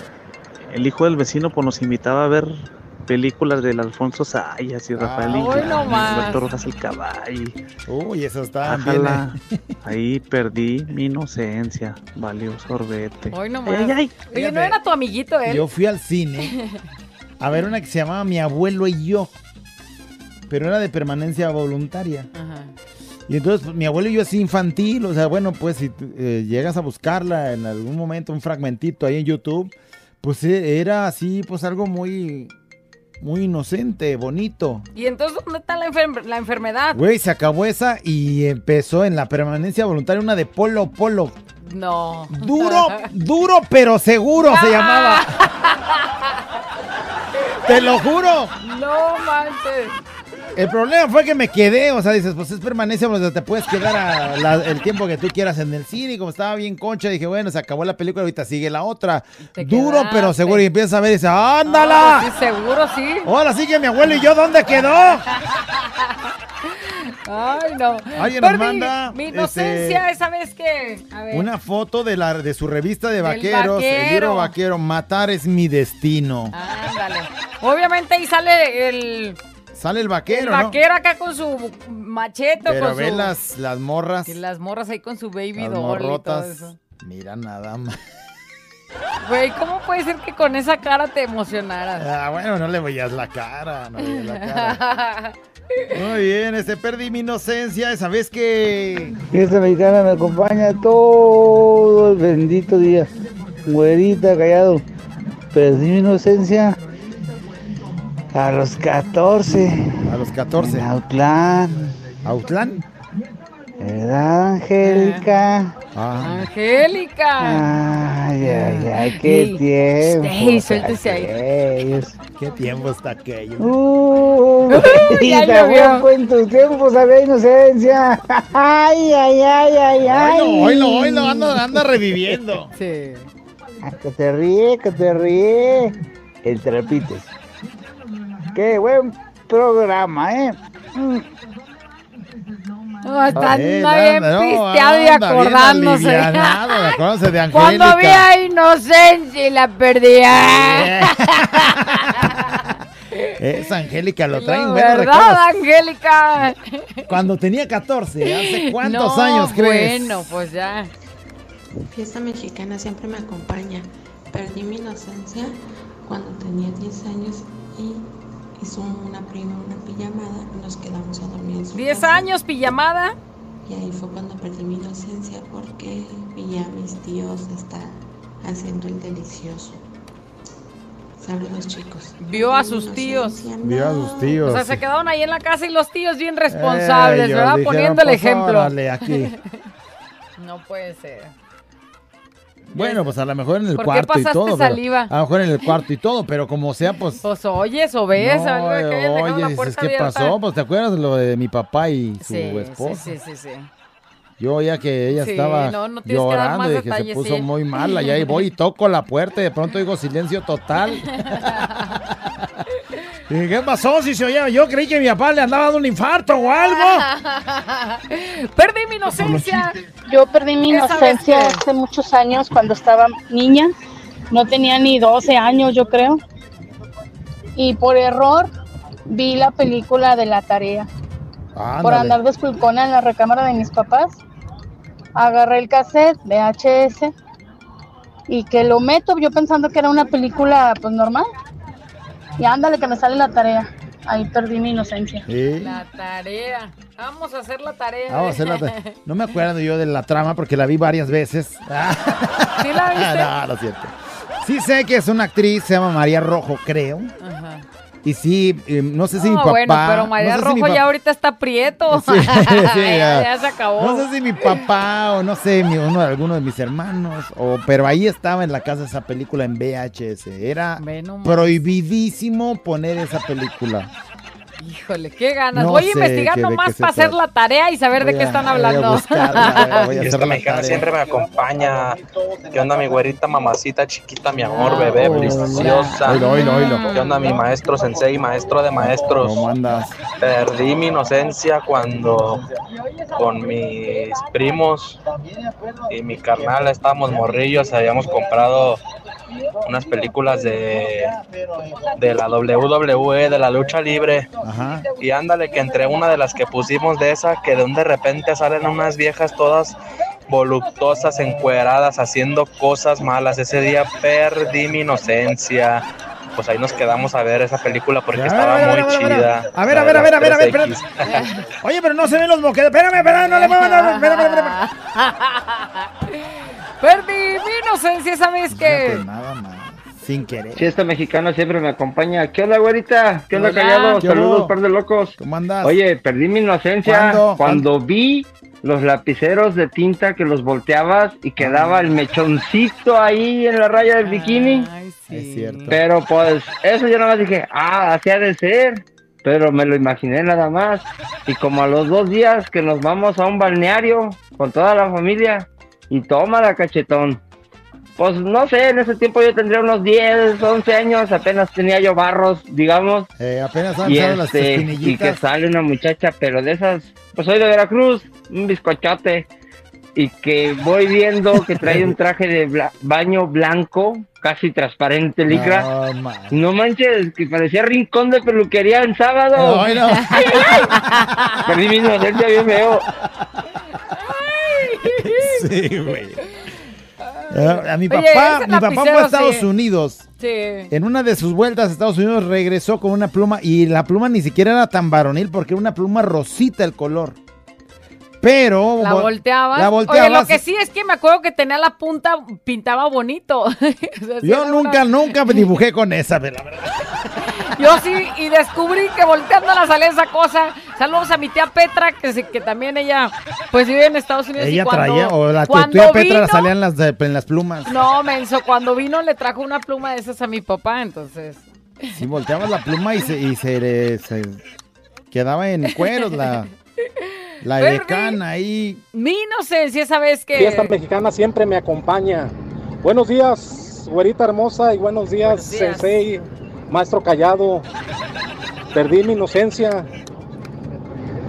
el hijo del vecino pues, nos invitaba a ver películas del Alfonso Sayas y Rafael Ay, Inclán. Roberto Rojas el Caballo. Uy, eso está bien. Eh. ahí perdí mi inocencia, valió sorbete. Hoy no más. ay, ay. Oye, ¿no era tu amiguito él? Yo fui al cine a ver una que se llamaba Mi abuelo y yo, pero era de permanencia voluntaria. Ajá. Y entonces pues, mi abuelo y yo es infantil, o sea, bueno, pues si eh, llegas a buscarla en algún momento, un fragmentito ahí en YouTube, pues eh, era así, pues algo muy, muy inocente, bonito. ¿Y entonces dónde está la, enfer- la enfermedad? Güey, se acabó esa y empezó en la permanencia voluntaria una de Polo Polo. No. Duro, duro pero seguro se llamaba. Te lo juro. No manches. El problema fue que me quedé, o sea, dices, pues es permanencia, pues te puedes quedar a la- el tiempo que tú quieras en el cine. Y como estaba bien concha, dije, bueno, se acabó la película, ahorita sigue la otra. Duro pero seguro. Y empiezas a ver y dices, ¡ándala! Sí, seguro sí. Ahora sí que mi abuelo y yo, ¿dónde quedó? Ay, no. Alguien nos manda, Mi inocencia este, esa vez que. A ver. Una foto de, la, de su revista de vaqueros, el vaquero. libro vaquero, Matar es mi destino. Ándale. Obviamente ahí sale el, Sale el el vaquero, ¿no? vaquero acá con su machete Pero con ve su. las, las morras, Y las morras ahí con su baby las doll y todo eso. Mira nada más. Güey, ¿cómo puede ser que con esa cara te emocionaras? Ah, bueno, no le veías la cara, no le veías la cara. Muy bien, este perdí mi inocencia, esa vez que Fiesta mexicana me acompaña todo el bendito día. Güerita, callado. Perdí mi inocencia a los 14. a los 14. En Autlán. ¿Autlán? ¿Verdad, Angélica? Ah. Angélica. Ay, ay, ay, qué Ey, tiempo. ey, suéltese ahí. ¿Qué tiempo está aquello? Uh, Ya güerita, llovió. poco en tus tiempos había inocencia. Ay, ay, ay, ay, ay. Oilo, oilo, oilo, anda, anda reviviendo. Sí. Ah, Que te ríe, que te ríe. El te repites. Qué buen programa, ¿eh? Mm. No, está Eh, anda bien no, pisteado y bien acordándose. acordándose de Cuando había inocencia y la perdía. Esa Angélica lo traen, ¿Verdad, recuerdos. Angélica? Cuando tenía 14, ¿hace cuántos No, años crees? Bueno, pues ya. Fiesta mexicana siempre me acompaña. Perdí mi inocencia cuando tenía 10 años y hizo una prima una pijamada y nos quedamos a dormir en su 10 casa. años, pijamada. Y ahí fue cuando perdí mi inocencia porque vi a mis tíos estar haciendo el delicioso. Saludos chicos. Vio a sus tíos. Vio a sus tíos. O sea, se quedaron ahí en la casa y los tíos bien responsables, Ellos ¿verdad? dijeron, Poniendo el "Pues, ejemplo. órale, aquí. No puede ser. Bueno, pues a lo mejor en el ¿Por qué cuarto y todo. pero- a lo mejor en el cuarto y todo, pero como sea, pues. Pues oyes o ves no, algo de que oye, la dices, puerta ¿qué abierta? pasó? Pues te acuerdas de lo de mi papá y su Sí, esposa. sí, sí, sí. Yo oía que ella Sí, estaba no, no que llorando y dije, se puso sí. muy mala. Y ahí voy y toco la puerta y de pronto digo silencio total. Y ¿qué pasó? Si se oía, yo creí que mi papá le andaba dando un infarto o algo. Perdí mi inocencia. Yo perdí mi inocencia hace muchos años cuando estaba niña. No tenía ni 12 años, yo creo. Y por error vi la película de la tarea. Por andar de esculcona en la recámara de mis papás. Agarré el cassette VHS y que lo meto yo pensando que era una película pues normal. Y ándale que me sale la tarea. Ahí perdí mi inocencia. Sí. La tarea. Vamos a hacer la tarea. Vamos a hacer la tra- No me acuerdo yo de la trama porque la vi varias veces. ¿Sí la viste? no, lo siento. Sí sé que es una actriz, se llama María Rojo, creo. Ajá. Y sí, eh, no sé si mi papá... bueno, pero María no sé Rojo ya ahorita está prieto. Sí, sí, ya, ya. se acabó. No sé si mi papá o no sé, mi- uno de alguno de mis hermanos, o, pero ahí estaba en la casa esa película en VHS. Era prohibidísimo poner esa película. Híjole, qué ganas. No voy a sé investigar nomás para hacer la tarea y saber de qué a- están hablando. buscarla, voy a hacer Fiesta la mexicana siempre me acompaña. ¿Qué onda mi güerita, mamacita, chiquita, mi amor, bebé, Hola. preciosa? Oilo, oilo, oilo. ¿Qué onda mi maestro sensei, maestro de maestros? ¿Cómo andas? Perdí mi inocencia cuando con mis primos y mi carnal estábamos morrillos, habíamos comprado unas películas de, de la WWE, de la lucha libre. Ajá. Y ándale, que entre una de las que pusimos de esa, que de un de repente salen unas viejas todas voluptuosas, encueradas, haciendo cosas malas. Ese día perdí mi inocencia. Pues ahí nos quedamos a ver esa película porque estaba ver, muy ver, a ver, chida. a ver, a ver, a ver, a ver, a ver, las 3X. Oye, pero no se ven los moquedos. Espérame, espérame, no le muevas, no, espérame, espérame. Perdí mi inocencia, ¿sabes qué? Nada más. Sin querer. Fiesta mexicana siempre me acompaña. ¿Qué onda, güerita? ¿Qué onda, callado? ¿Qué Saludos, hubo? par de locos. ¿Cómo andas? Oye, perdí mi inocencia ¿Cuándo? cuando vi los lapiceros de tinta que los volteabas y quedaba el mechoncito ahí en la raya del bikini. Es cierto. Pero pues eso yo nada más dije, ah, así ha de ser. Pero me lo imaginé nada más. Y como a los dos días que nos vamos a un balneario con toda la familia y toma la cachetón. Pues no sé, en ese tiempo yo tendría unos 10, 11 años, apenas tenía yo barros, digamos. Eh, apenas Y, salido las este, y que sale una muchacha, pero de esas, pues soy de Veracruz, un bizcochote. Y que voy viendo que trae un traje de bla- baño blanco, casi transparente, licra. No, man. No manches, que parecía rincón de peluquería en sábado. Ay, no. Perdí mi inocencia bien feo. Sí, güey. A mi Oye, papá, mi papá fue a Estados sí. Unidos. Sí. En una de sus vueltas a Estados Unidos regresó con una pluma y la pluma ni siquiera era tan varonil porque era una pluma rosita el color. Pero La vo- volteabas. La Oye, lo que sí es que me acuerdo que tenía la punta, pintaba bonito. O sea, sí Yo nunca, una- nunca me dibujé con esa, pero la verdad. Yo sí, y descubrí que volteando la salía esa cosa. Saludos a mi tía Petra, que, sí- que también ella, pues vive en Estados Unidos. y Ella cuando- traía, o la cuando tía Petra vino- la salían las, en las plumas. No, menso, cuando vino le trajo una pluma de esas a mi papá, entonces. Si volteabas la pluma y se, y se, se quedaba en cueros la, la Ferdi. decana ahí. Mi inocencia, esa vez que. Fiesta mexicana siempre me acompaña. Buenos días, güerita hermosa, y buenos días, sensei, maestro callado. Perdí mi inocencia.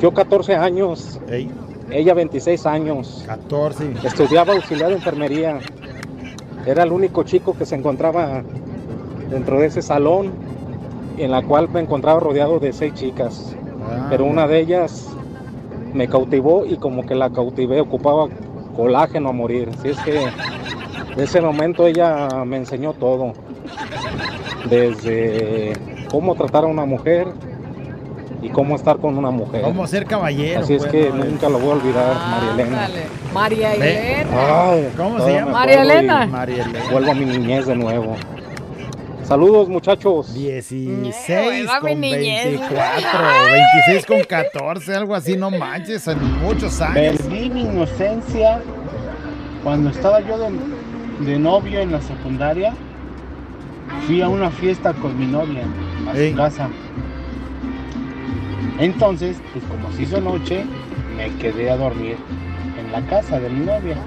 Yo 14 años. Ella 26 años. 14. Estudiaba auxiliar de enfermería. Era el único chico que se encontraba dentro de ese salón, en la cual me encontraba rodeado de seis chicas. Pero una de ellas me cautivó y como que la cautivé, ocupaba colágeno a morir. Así es que de ese momento ella me enseñó todo. Desde cómo tratar a una mujer y cómo estar con una mujer. Cómo ser caballero. Así es pues, que nunca lo voy a olvidar, María Elena. María. Elena. Ay, ¿Cómo se llama? María Elena. María Elena. Vuelvo a mi niñez de nuevo. Saludos, muchachos. 16 va mi con niñez. 24, 26 con 14, algo así, no manches, en muchos años. Perdí mi inocencia cuando estaba yo de, de novio en la secundaria. Fui a una fiesta con mi novia a su casa. Entonces, pues como se hizo noche, me quedé a dormir en la casa de mi novia.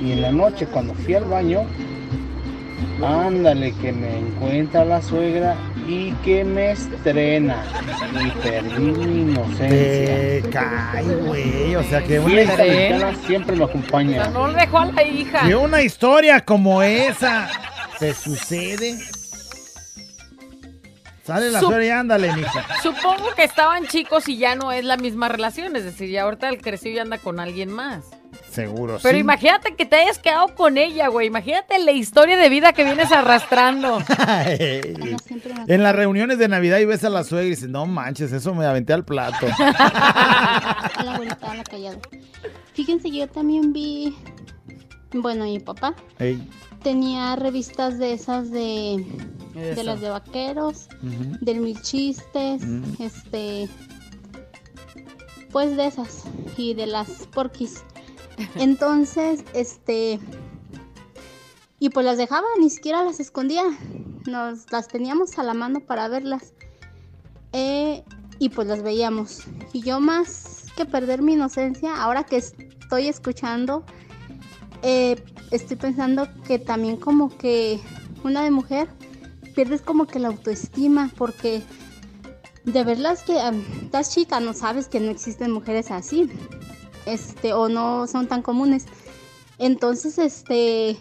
Y en la noche cuando fui al baño, ándale que me encuentra la suegra y que me estrena. Y perdí mi inocencia. Te cae, güey, o sea que una historia, siempre me acompaña. No le dejó a la hija. que una historia como esa te sucede. Sale la Sup- suegra y ándale, mija. Supongo que estaban chicos y ya no es la misma relación, es decir, ya ahorita el creció y anda con alguien más. Seguro, Pero sí. imagínate que te hayas quedado con ella, güey. Imagínate la historia de vida que vienes arrastrando. En las reuniones de Navidad y ves a la suegra y dices, no manches, eso me aventé al plato. Hola, abuelita, hola, callado. Fíjense, yo también vi. Bueno, mi papá Ey. tenía revistas de esas de. Eso. De las de vaqueros, del mil chistes, Mm. este. Pues de esas. Y de las porquis. Entonces, este. Y pues las dejaba, ni siquiera las escondía. Nos las teníamos a la mano para verlas. Eh, y pues las veíamos. Y yo más que perder mi inocencia, ahora que estoy escuchando, eh, estoy pensando que también como que una de mujer pierdes como que la autoestima porque de verlas que estás chica no sabes que no existen mujeres así este o no son tan comunes. Entonces este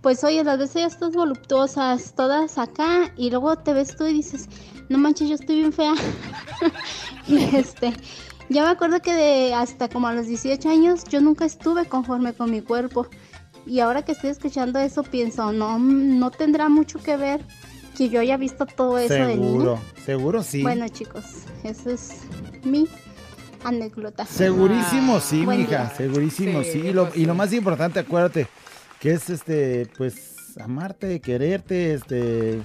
pues oye las ves ellas todas voluptuosas todas acá y luego te ves tú y dices no manches yo estoy bien fea este yo me acuerdo que de hasta como a los 18 años yo nunca estuve conforme con mi cuerpo. Y ahora que estoy escuchando eso pienso no no tendrá mucho que ver que yo haya visto todo eso de niña Seguro, seguro sí. bueno chicos eso es mi anécdota Segurísimo sí, mija, día. segurísimo Sí, sí. Y lo, y lo más importante, acuérdate, que es este, pues, amarte, quererte, este,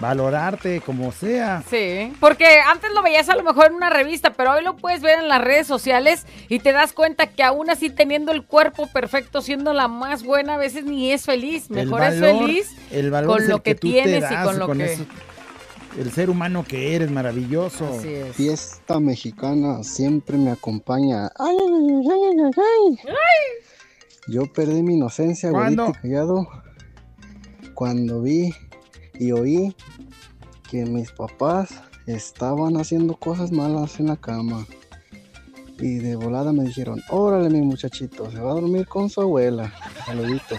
valorarte, como sea. Sí, porque antes lo veías a lo mejor en una revista, pero hoy lo puedes ver en las redes sociales y te das cuenta que aún así teniendo el cuerpo perfecto, siendo la más buena, a veces ni es feliz. Mejor es feliz el valor con es lo que, tú te tienes y con lo que... eso- el ser humano que eres, maravilloso. Fiesta mexicana siempre me acompaña. Ay, ay, ay, ay, ay, ay. Yo perdí mi inocencia, ¿Cuándo? güerito callado, cuando vi y oí que mis papás estaban haciendo cosas malas en la cama. Y de volada me dijeron, órale mi muchachito, se va a dormir con su abuela. Saluditos.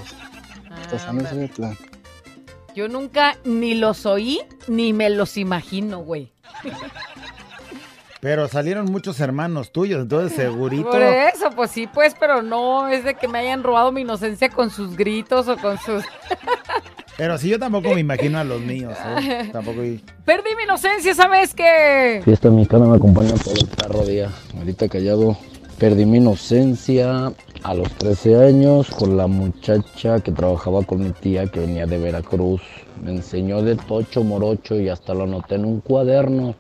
Estos años de plan. Yo nunca ni los oí ni me los imagino, güey. Pero salieron muchos hermanos tuyos, entonces segurito. Por eso, pues sí, pues, pero no es de que me hayan robado mi inocencia con sus gritos o con sus... Pero si yo tampoco me imagino a los míos, ¿eh? Tampoco. Perdí mi inocencia, ¿sabes qué? Fiesta mexicana me acompaña todo el perro día. Ahorita callado. Perdí mi inocencia a los 13 años con la muchacha que trabajaba con mi tía que venía de Veracruz. Me enseñó de tocho morocho y hasta lo anoté en un cuaderno.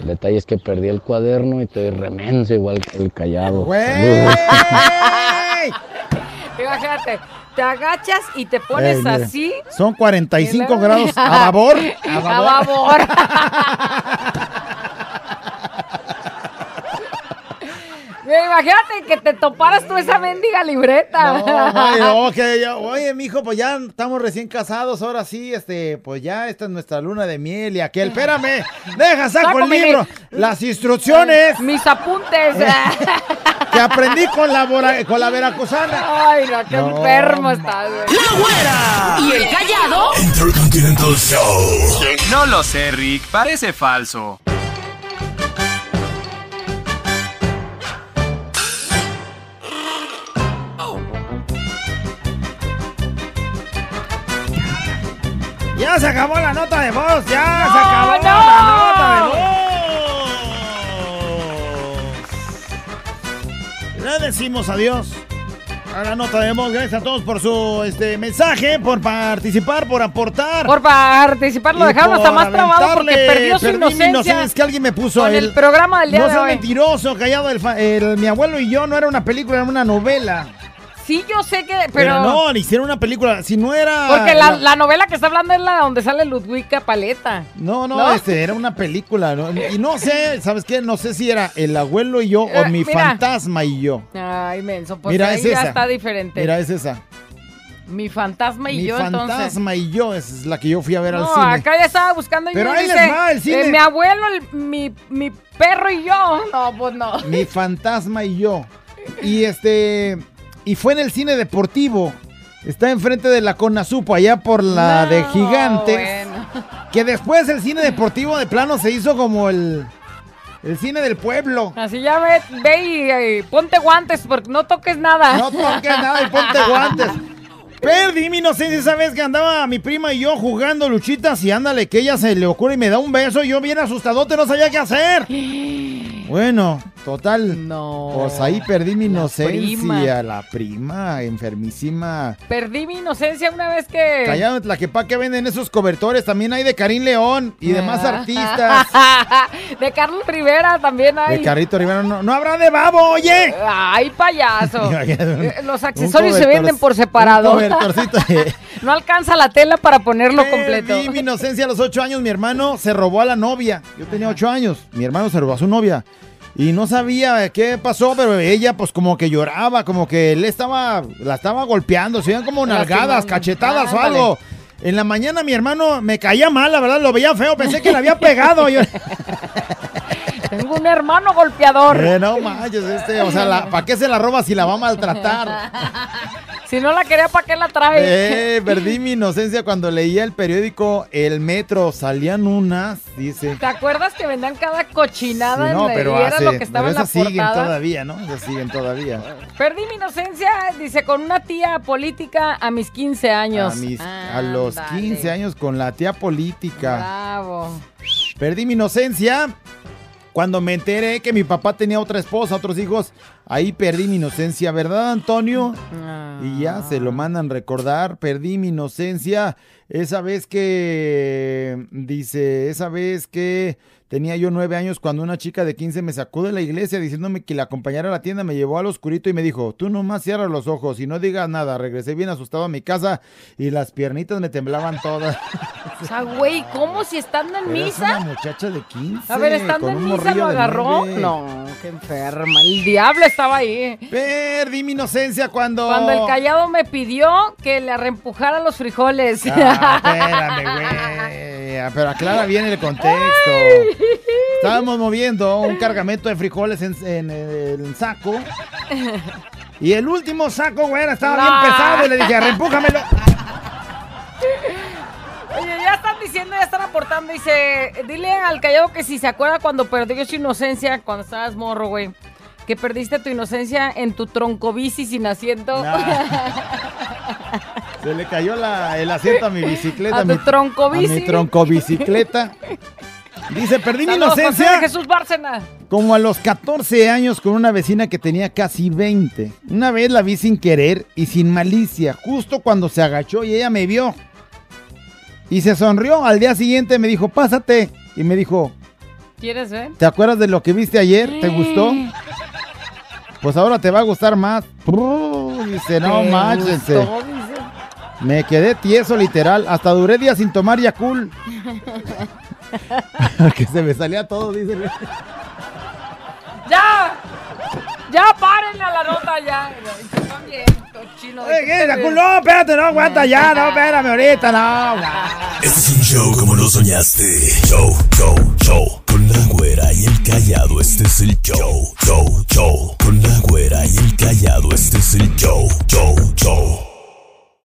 El detalle es que perdí el cuaderno y estoy remenso igual que el callado. Imagínate, te agachas y te pones Ey, así. Son 45 Y luego- grados a babor. A babor. Imagínate que te toparas tú esa mendiga libreta. Ay, no, que ya- oye, mijo, pues ya estamos recién casados, ahora sí, este, pues ya esta es nuestra luna de miel y aquel. Espérame, deja, saco el mi- libro, las instrucciones Mis apuntes. que aprendí con la, bora- con la veracruzana. Ay, no, qué No, enfermo estás, güey. ¡La güera! ¿Y el callado? Intercontinental Show. No lo sé, Rick. Parece falso. Ya se acabó la nota de voz, ya No, se acabó no. la nota de voz. Le decimos adiós a la nota de voz. Gracias a todos por su este mensaje, por participar, por aportar. Por participar lo dejaron hasta más trabado porque perdió su Perdí mi inocencia. Es que alguien me puso con el programa del día no de hoy. mentiroso, callado. El, el- mi abuelo y yo no era una película, era una novela. Sí, yo sé que, Pero, pero... no, le hicieron una película. Si no era. Porque la, la novela que está hablando es la donde sale Ludwika Paleta. No, no, ¿No? este era una película. ¿no? Y no sé, ¿sabes qué? No sé si era el abuelo y yo o Eh, mi mira. fantasma y yo. Ay, menso, pues Mira, ahí es ya esa. está diferente. Mira, es esa. Mi fantasma y mi yo, entonces. fantasma y yo, esa es la que yo fui a ver al cine. acá ya estaba buscando Pero ahí dice, les va el cine. eh, mi abuelo, el- mi, mi perro y yo. No, pues no. Mi fantasma y yo. Y este. Y fue en el cine deportivo. Está enfrente de la Conasupo, allá por la de Gigantes. bueno. Que después el cine deportivo de plano se hizo como el. El cine del pueblo. Así ya ve, ve y, eh, ponte guantes porque no toques nada. No toques nada y ponte guantes. Perdí mi inocencia esa vez que andaba mi prima y yo jugando luchitas y ándale que ella se le ocurre y me da un beso y yo bien asustadote no sabía qué hacer. Bueno, total. No. Pues ahí perdí mi inocencia. prima. La prima, enfermísima. Perdí mi inocencia una vez que... Callado, la que pa' que venden esos cobertores. También hay de Karim León y demás Ah. artistas. de Carlos Rivera también hay. De Carrito Rivera. No, no habrá de babo, oye. Ay, payaso. Eh, Los accesorios se venden por separado. un no alcanza la tela para ponerlo completo. Perdí mi inocencia a los ocho años. Mi hermano se robó a la novia. Yo tenía ocho años. Mi hermano se robó a su novia. Y no sabía qué pasó, pero ella pues como que lloraba, como que él estaba, la estaba golpeando, se veían como nalgadas, cachetadas o algo. En la mañana mi hermano me caía mal, la verdad, lo veía feo, pensé que le había pegado. Yo, Tengo un hermano golpeador. Eh, no manches, este, o sea, ¿para qué se la roba si la va a maltratar? si no la quería, ¿para qué la trae? Eh, perdí mi inocencia cuando leía el periódico El Metro, salían unas, dice. ¿Te acuerdas que vendían cada cochinada Sí, en no, pero, hace- lo que estaba pero en la esas siguen portada? todavía, ¿no? Esas siguen todavía. Perdí mi inocencia, dice, con una tía política a mis 15 años. A, mis- a los Ándale. 15 años con la tía política. Bravo. Perdí mi inocencia Cuando me enteré que mi papá tenía otra esposa, otros hijos, ahí perdí mi inocencia, ¿verdad, Antonio? Y ya se lo mandan recordar, perdí mi inocencia. Esa vez que, dice, esa vez que tenía yo nueve años cuando una chica de 15 me sacó de la iglesia diciéndome que la acompañara a la tienda, me llevó al oscurito y me dijo, tú nomás cierra los ojos y no digas nada. Regresé bien asustado a mi casa y las piernitas me temblaban todas. O sea, güey, ¿cómo si estando en misa? una muchacha de 15. A ver, estando en misa lo agarró. No, qué enferma. El diablo estaba ahí. Perdí mi inocencia cuando. Cuando el callado me pidió que le arrempujara los frijoles. Ah, espérame, güey. Pero aclara bien el contexto. Estábamos moviendo un cargamento de frijoles en, en el saco. Y el último saco, güey, estaba bien pesado. Y le dije, arrempújamelo. Oye, ya están diciendo, ya están aportando. Dice, dile al callado que si se acuerda cuando perdió su inocencia, cuando estabas morro, güey. Que perdiste tu inocencia en tu troncobici sin asiento. Se le cayó la- el asiento a mi bicicleta. A tu mi, troncobici. A mi troncobicicleta. Dice, perdí mi Saludos, José inocencia. Jesús Bárcena. Como a los 14 años con una vecina que tenía casi 20. Una vez la vi sin querer y sin malicia, justo cuando se agachó y ella me vio. Y se sonrió. Al día siguiente me dijo, pásate. Y me dijo, ¿Quieres ver? ¿te acuerdas de lo que viste ayer? ¿Te gustó? Pues ahora te va a gustar más. Dice, no ¿Te manches. gustó? Me quedé tieso literal. Hasta duré días sin tomar Yakul. que se me salía todo, dice. ¡Ya! ¡Ya párenle a la nota ya! Están bien, cochino. Oye, ¿qué? No, espérate, no, aguanta ya, no, espérame ahorita, no. Este es un show como lo soñaste. Show, show, show. Con la güera y el callado, este es el show. Show, show. Con la güera y el callado, este es el show.